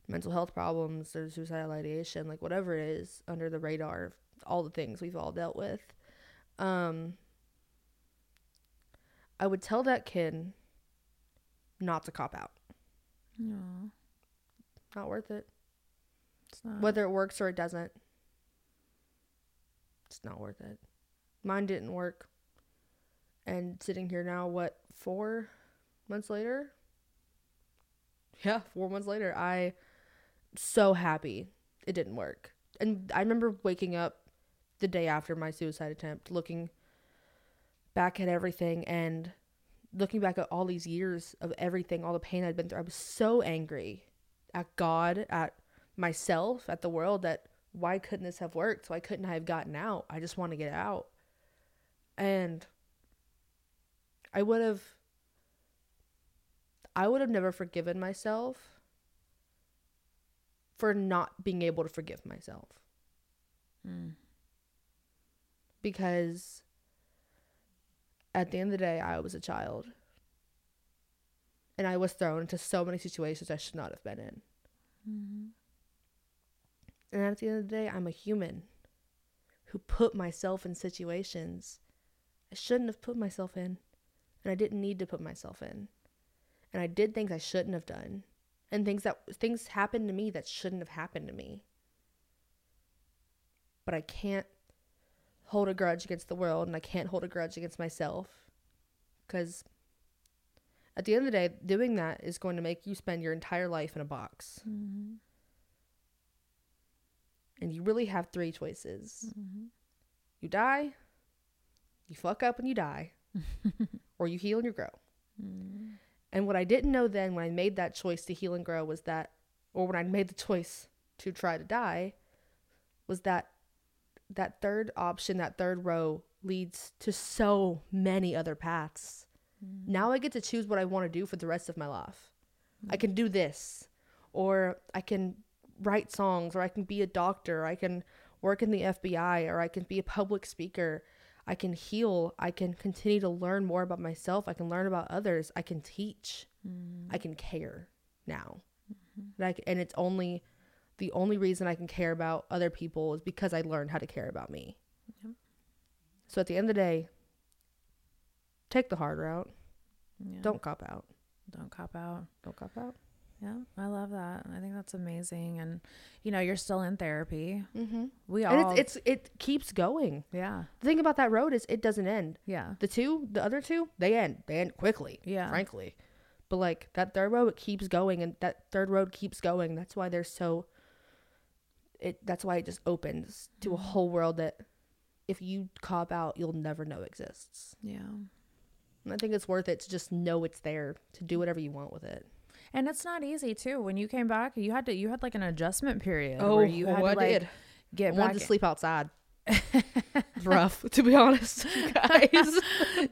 mental health problems or suicidal ideation, like whatever it is under the radar of all the things we've all dealt with. Um I would tell that kid not to cop out. No, Not worth it. it's not. whether it works or it doesn't it's not worth it mine didn't work and sitting here now what four months later yeah four months later i so happy it didn't work and i remember waking up the day after my suicide attempt looking back at everything and looking back at all these years of everything all the pain i'd been through i was so angry at god at myself at the world that why couldn't this have worked? Why couldn't I have gotten out? I just want to get out. And I would have I would have never forgiven myself for not being able to forgive myself. Mm. Because at the end of the day, I was a child. And I was thrown into so many situations I should not have been in. And at the end of the day, I'm a human who put myself in situations I shouldn't have put myself in. And I didn't need to put myself in. And I did things I shouldn't have done. And things that things happened to me that shouldn't have happened to me. But I can't hold a grudge against the world and I can't hold a grudge against myself. Cuz at the end of the day, doing that is going to make you spend your entire life in a box. Mm-hmm. And you really have three choices mm-hmm. you die, you fuck up and you die, <laughs> or you heal and you grow. Mm. And what I didn't know then when I made that choice to heal and grow was that, or when I made the choice to try to die, was that that third option, that third row leads to so many other paths. Mm. Now I get to choose what I want to do for the rest of my life. I mm. can do this, or I can write songs, or I can be a doctor, or I can work in the FBI, or I can be a public speaker. I can heal. I can continue to learn more about myself. I can learn about others. I can teach. I mm-hmm. can care now. And, I c and it's only the only reason I can care about other people is because I learned how to care about me. So at the end of the day, take the hard route. Yeah. Don't cop out. don't cop out. Don't cop out. Yeah, I love that. I think that's amazing. And you know, you're still in therapy. Mm-hmm. We And all, it's, it's it keeps going. yeah, The thing about that road is it doesn't end. yeah, The two, the other two, they end. They end quickly. Yeah. Frankly. But like that third road, it keeps going, and that third road keeps going. That's why they're so. It. That's why it just opens to a Mm-hmm. whole world that, if you cop out, you'll never know exists. yeah. And I think it's worth it to just know it's there to do whatever you want with it. And it's not easy too. When you came back, you had to you had like an adjustment period Oh, where you oh, had oh, I to like did. get I wanted to sleep outside. it's <laughs> rough, to be honest, <laughs> guys.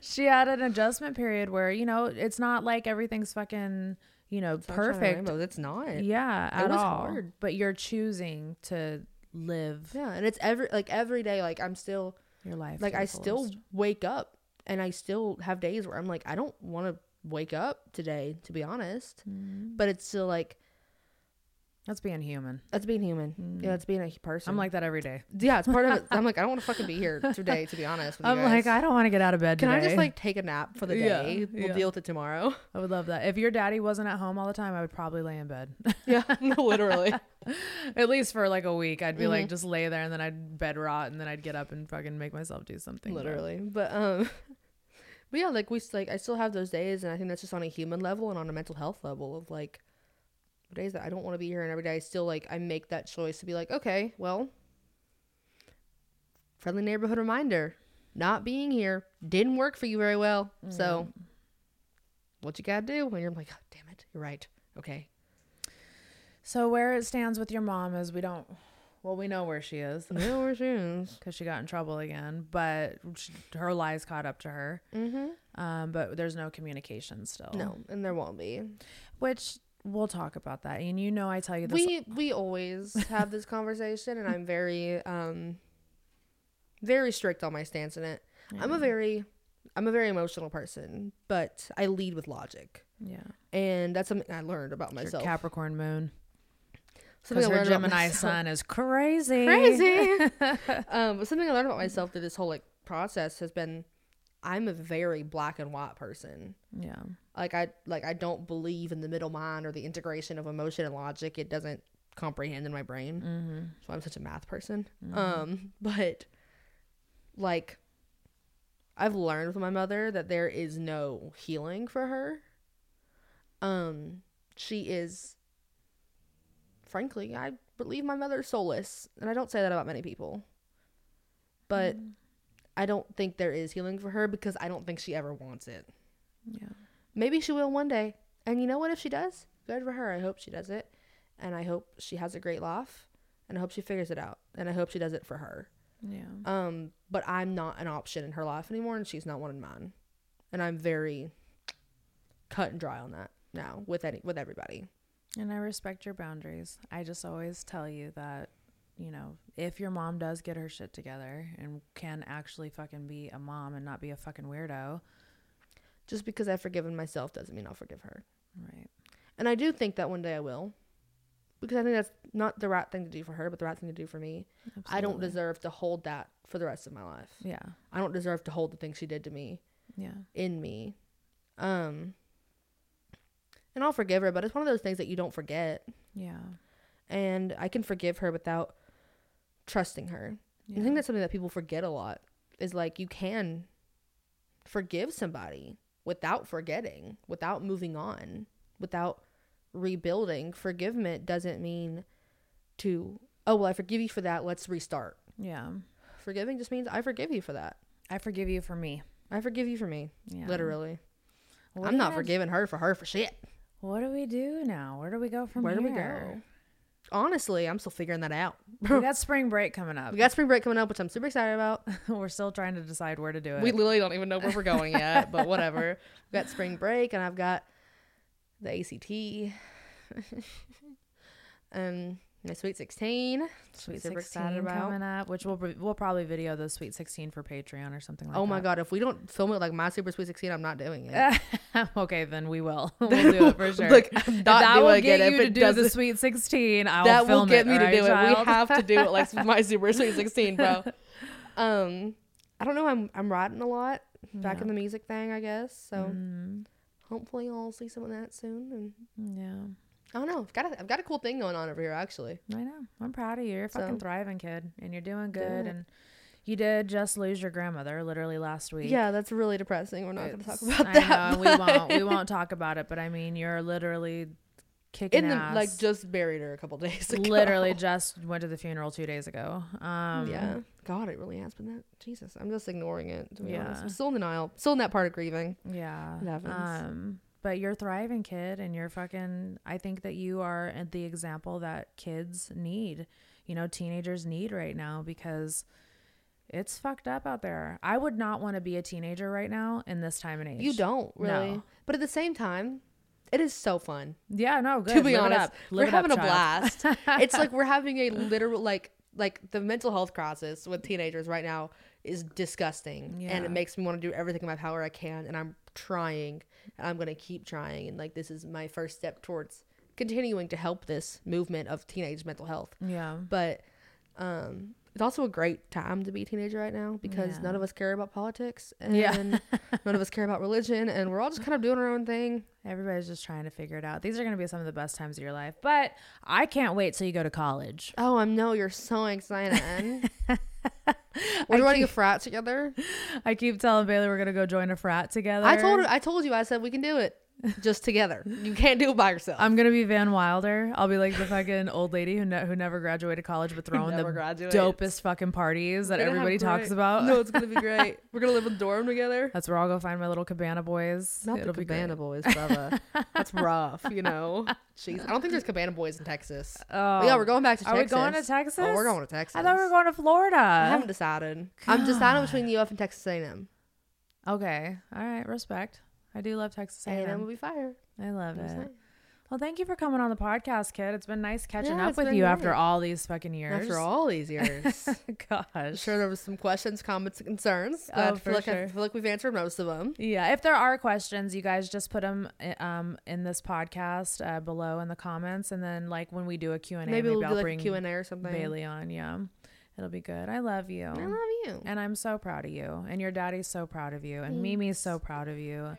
she had an adjustment period where you know it's not like everything's fucking you know and perfect. rainbows, It's not. Yeah, at was all. hard. But you're choosing to live Yeah, and it's every like every day. Like I'm still your life. like I still wake up and I still have days where I'm like I don't want to wake up today to be honest. Mm-hmm. But it's still like That's being human. that's being human. Yeah, that's being a person. I'm like that every day. yeah, it's part of it. I'm <laughs> like I don't want to fucking be here today to be honest. I'm like. I don't want to get out of bed. Can I just like take a nap for the Yeah, day? We'll yeah. deal with it tomorrow. <laughs> I would love that. If your daddy wasn't at home all the time, I would probably lay in bed. <laughs> yeah, literally. at least for like a week. I'd be Mm-hmm. like just lay there and then I'd bed rot and then I'd get up and fucking make myself do something. but- literally but um but yeah like we like i still have those days and i think that's just on a human level and on a mental health level of like days that i don't want to be here and every day i still like i make that choice to be like okay well friendly neighborhood reminder not being here didn't work for you very well so what you gotta do? When you're like oh, damn it you're right okay. So where it stands with your mom is we don't Well, we know where she is I know where she is. <laughs> because she got in trouble again, but she, her lies caught up to her. Mm-hmm. Um, but there's no communication still. No, and there won't be. Which we'll talk about that. And you know, I tell you this. We we always have this conversation, and I'm very um very strict on my stance in it. I'm a very I'm a very emotional person, but I lead with logic, yeah. and that's something I learned about It's your myself. Capricorn moon. Something her Gemini sun is crazy. crazy. <laughs> <laughs> um, but something I learned about myself through this whole like process has been, I'm a very black and white person. Yeah. Like I like I don't believe in the middle mind or the integration of emotion and logic. It doesn't comprehend in my brain. Mm-hmm. So I'm such a math person. Um, but like I've learned with my mother that there is no healing for her. Um, she is frankly, I believe my mother's soulless, and I don't say that about many people. But I don't think there is healing for her because I don't think she ever wants it. Yeah. Maybe she will one day. And you know what? If she does, good for her. I hope she does it. And I hope she has a great life. And I hope she figures it out. And I hope she does it for her. Yeah. Um, but I'm not an option in her life anymore, and she's not one in mine. And I'm very cut and dry on that now with any with everybody. And I respect your boundaries. I just always tell you that, you know, if your mom does get her shit together and can actually fucking be a mom and not be a fucking weirdo, Just because I've forgiven myself doesn't mean I'll forgive her. right? And I do think that one day I will. Because I think that's not the right thing to do for her, but the right thing to do for me. Absolutely. I don't deserve to hold that for the rest of my life. Yeah. I don't deserve to hold the things she did to me Yeah. in me. Um and I'll forgive her, but it's one of those things that you don't forget. Yeah. And I can forgive her without trusting her. yeah. I think that's something that people forget a lot. Is like you can forgive somebody without forgetting, without moving on, without rebuilding. Forgiveness doesn't mean to oh well I forgive you for that, let's restart. yeah. Forgiving just means I forgive you for that. I forgive you for me. I forgive you for me. Yeah. Literally. I'm not forgiving her for her for shit. What do we do now? Where do we go from here? Where do we go? Honestly, I'm still figuring that out. we <laughs> got spring break coming up. We got spring break coming up, which I'm super excited about. <laughs> We're still trying to decide where to do it. We literally don't even know where we're going yet, but <laughs> whatever. We've got spring break, and I've got the ACT, and um, Sweet 16. Sweet super 16 excited about. coming up, which we'll we'll probably video the Sweet 16 for Patreon or something like oh that. my god, if we don't film it like my Super Sweet 16, I'm not doing it. <laughs> okay, then we will. <laughs> we'll do it for sure. If not that will get it you to do the Sweet 16. I'll that will get me to all do right, it. We child? have to do it like <laughs> my Super Sweet 16, bro. Um, I don't know. I'm I'm writing a lot back in the music thing, I guess. So Mm, hopefully I'll see some of that soon. And yeah, I don't know. I've got a, I've got a cool thing going on over here actually. I know. I'm proud of you. You're a fucking thriving kid, and you're doing good. Yeah. And you did just lose your grandmother literally last week. Yeah, that's really depressing. We're not going to talk about I that. know, we won't. We <laughs> won't talk about it. But I mean, you're literally kicking in the ass. like just buried her a couple <laughs> days ago. literally just went to the funeral two days ago. Um, yeah. God, it really has been that. Jesus, I'm just ignoring it. To be honest, Yeah. I'm still in denial. Still in that part of grieving. Yeah. It happens. Um, but you're thriving, kid, and you're fucking. I think that you are the example that kids need. You know, teenagers need right now because it's fucked up out there. I would not want to be a teenager right now in this time and age. You don't really, No. but at the same time, it is so fun. Yeah, no, good. to be Live honest, we're it up, having a blast. it's like we're <laughs> having a literal like like the mental health crisis with teenagers right now is disgusting, and it makes me want to do everything in my power I can, and I'm trying, and I'm gonna keep trying, and like this is my first step towards continuing to help this movement of teenage mental health. Yeah. But um, it's also a great time to be a teenager right now because Yeah. none of us care about politics, and Yeah. <laughs> none of us care about religion, and we're all just kind of doing our own thing. Everybody's just trying to figure it out. These are going to be some of the best times of your life. But I can't wait till you go to college. Oh, I know you're so excited. <laughs> We're joining a frat together. I keep telling Bailee we're going to go join a frat together. I told her, I told you, I said we can do it. Just together. You can't do it by yourself. I'm gonna be Van Wilder. I'll be like the fucking old lady who ne- who never graduated college but throwing the never graduated. dopest fucking parties that We're gonna have everybody talks about. No, it's gonna be <laughs> great. We're gonna live in dorm together. That's where I'll go find my little cabana boys. Not It'll the be Cabana. Boys, brother. That's <laughs> rough, you know. Jeez, I don't think there's <laughs> Cabana Boys in Texas. Oh, But yeah, we're going back to Are we Texas. going to Texas? Oh, we're going to Texas. I thought we were going to Florida. I haven't decided. I'm deciding between the UF and Texas A&M. Okay. All right. Respect. I do love Texas A&M will A&M. be fire. I love I'm it. Well, thank you for coming on the podcast, kid. It's been nice catching Yeah, up with you after all these fucking years. After all these years. I'm <laughs> Gosh. sure there was some questions, comments, concerns. But Oh, I feel for like I feel like we've answered most of them. Yeah, if there are questions, you guys just put them um, in this podcast uh, below in the comments, and then like when we do a Q and A, Maybe, we'll I'll do like a bring Q&A or something. Bailee on. Yeah, it'll be good. I love you, I love you. and I'm so proud of you, and your daddy's so proud of you, and Mimi's so proud of you.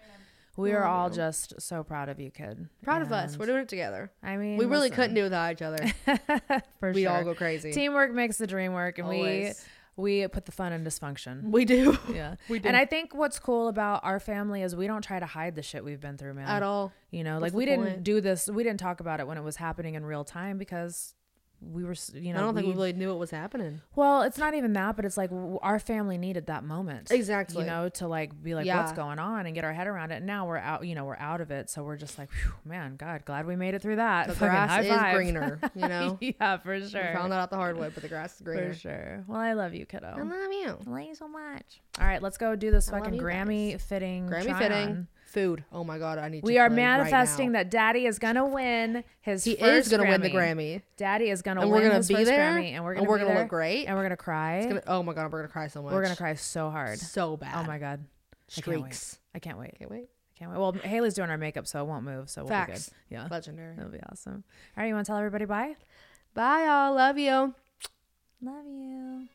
We are all just so proud of you, kid. Proud of us. We're doing it together. I mean, We really listen, couldn't do it without each other. <laughs> for we sure. all go crazy. Teamwork makes the dream work, and Always. we we put the fun in dysfunction. We do. <laughs> Yeah, We do. And I think what's cool about our family is we don't try to hide the shit we've been through, man. At all. You know, What's like we didn't point? do this. We didn't talk about it when it was happening in real time because we were, you know, I don't think we we- really knew what was happening. well, it's not even that, but it's like w- our family needed that moment. Exactly. You know, to like be like, Yeah. what's going on and get our head around it. And now we're out, you know, we're out of it. So we're just like, man, God, glad we made it through that. The Fucking grass is five. greener, you <laughs> know? yeah, for We sure. found that out the hard way, but the grass is greener. For sure. Well, I love you, kiddo. I love you. I love you so much. All right, let's go do this I fucking Grammy guys. fitting. Grammy fitting on. Food. Oh my god, I need. We are right manifesting now. that Daddy is gonna win his. he first is gonna win the Grammy. Grammy, Daddy is gonna and win we're gonna his be first there, Grammy, and we're gonna and we're gonna there, look great. and we're gonna cry. It's gonna, oh my god, we're gonna cry so much. we're gonna cry so hard. so bad. Oh my god, I can't wait. I can't wait. Can't wait. I can't wait. Well, Haley's doing our makeup, so it won't move. So we'll Facts. be good. Yeah, Legendary. that'll be awesome. All right, you want to tell everybody bye? Bye, y'all. Love you. Love you.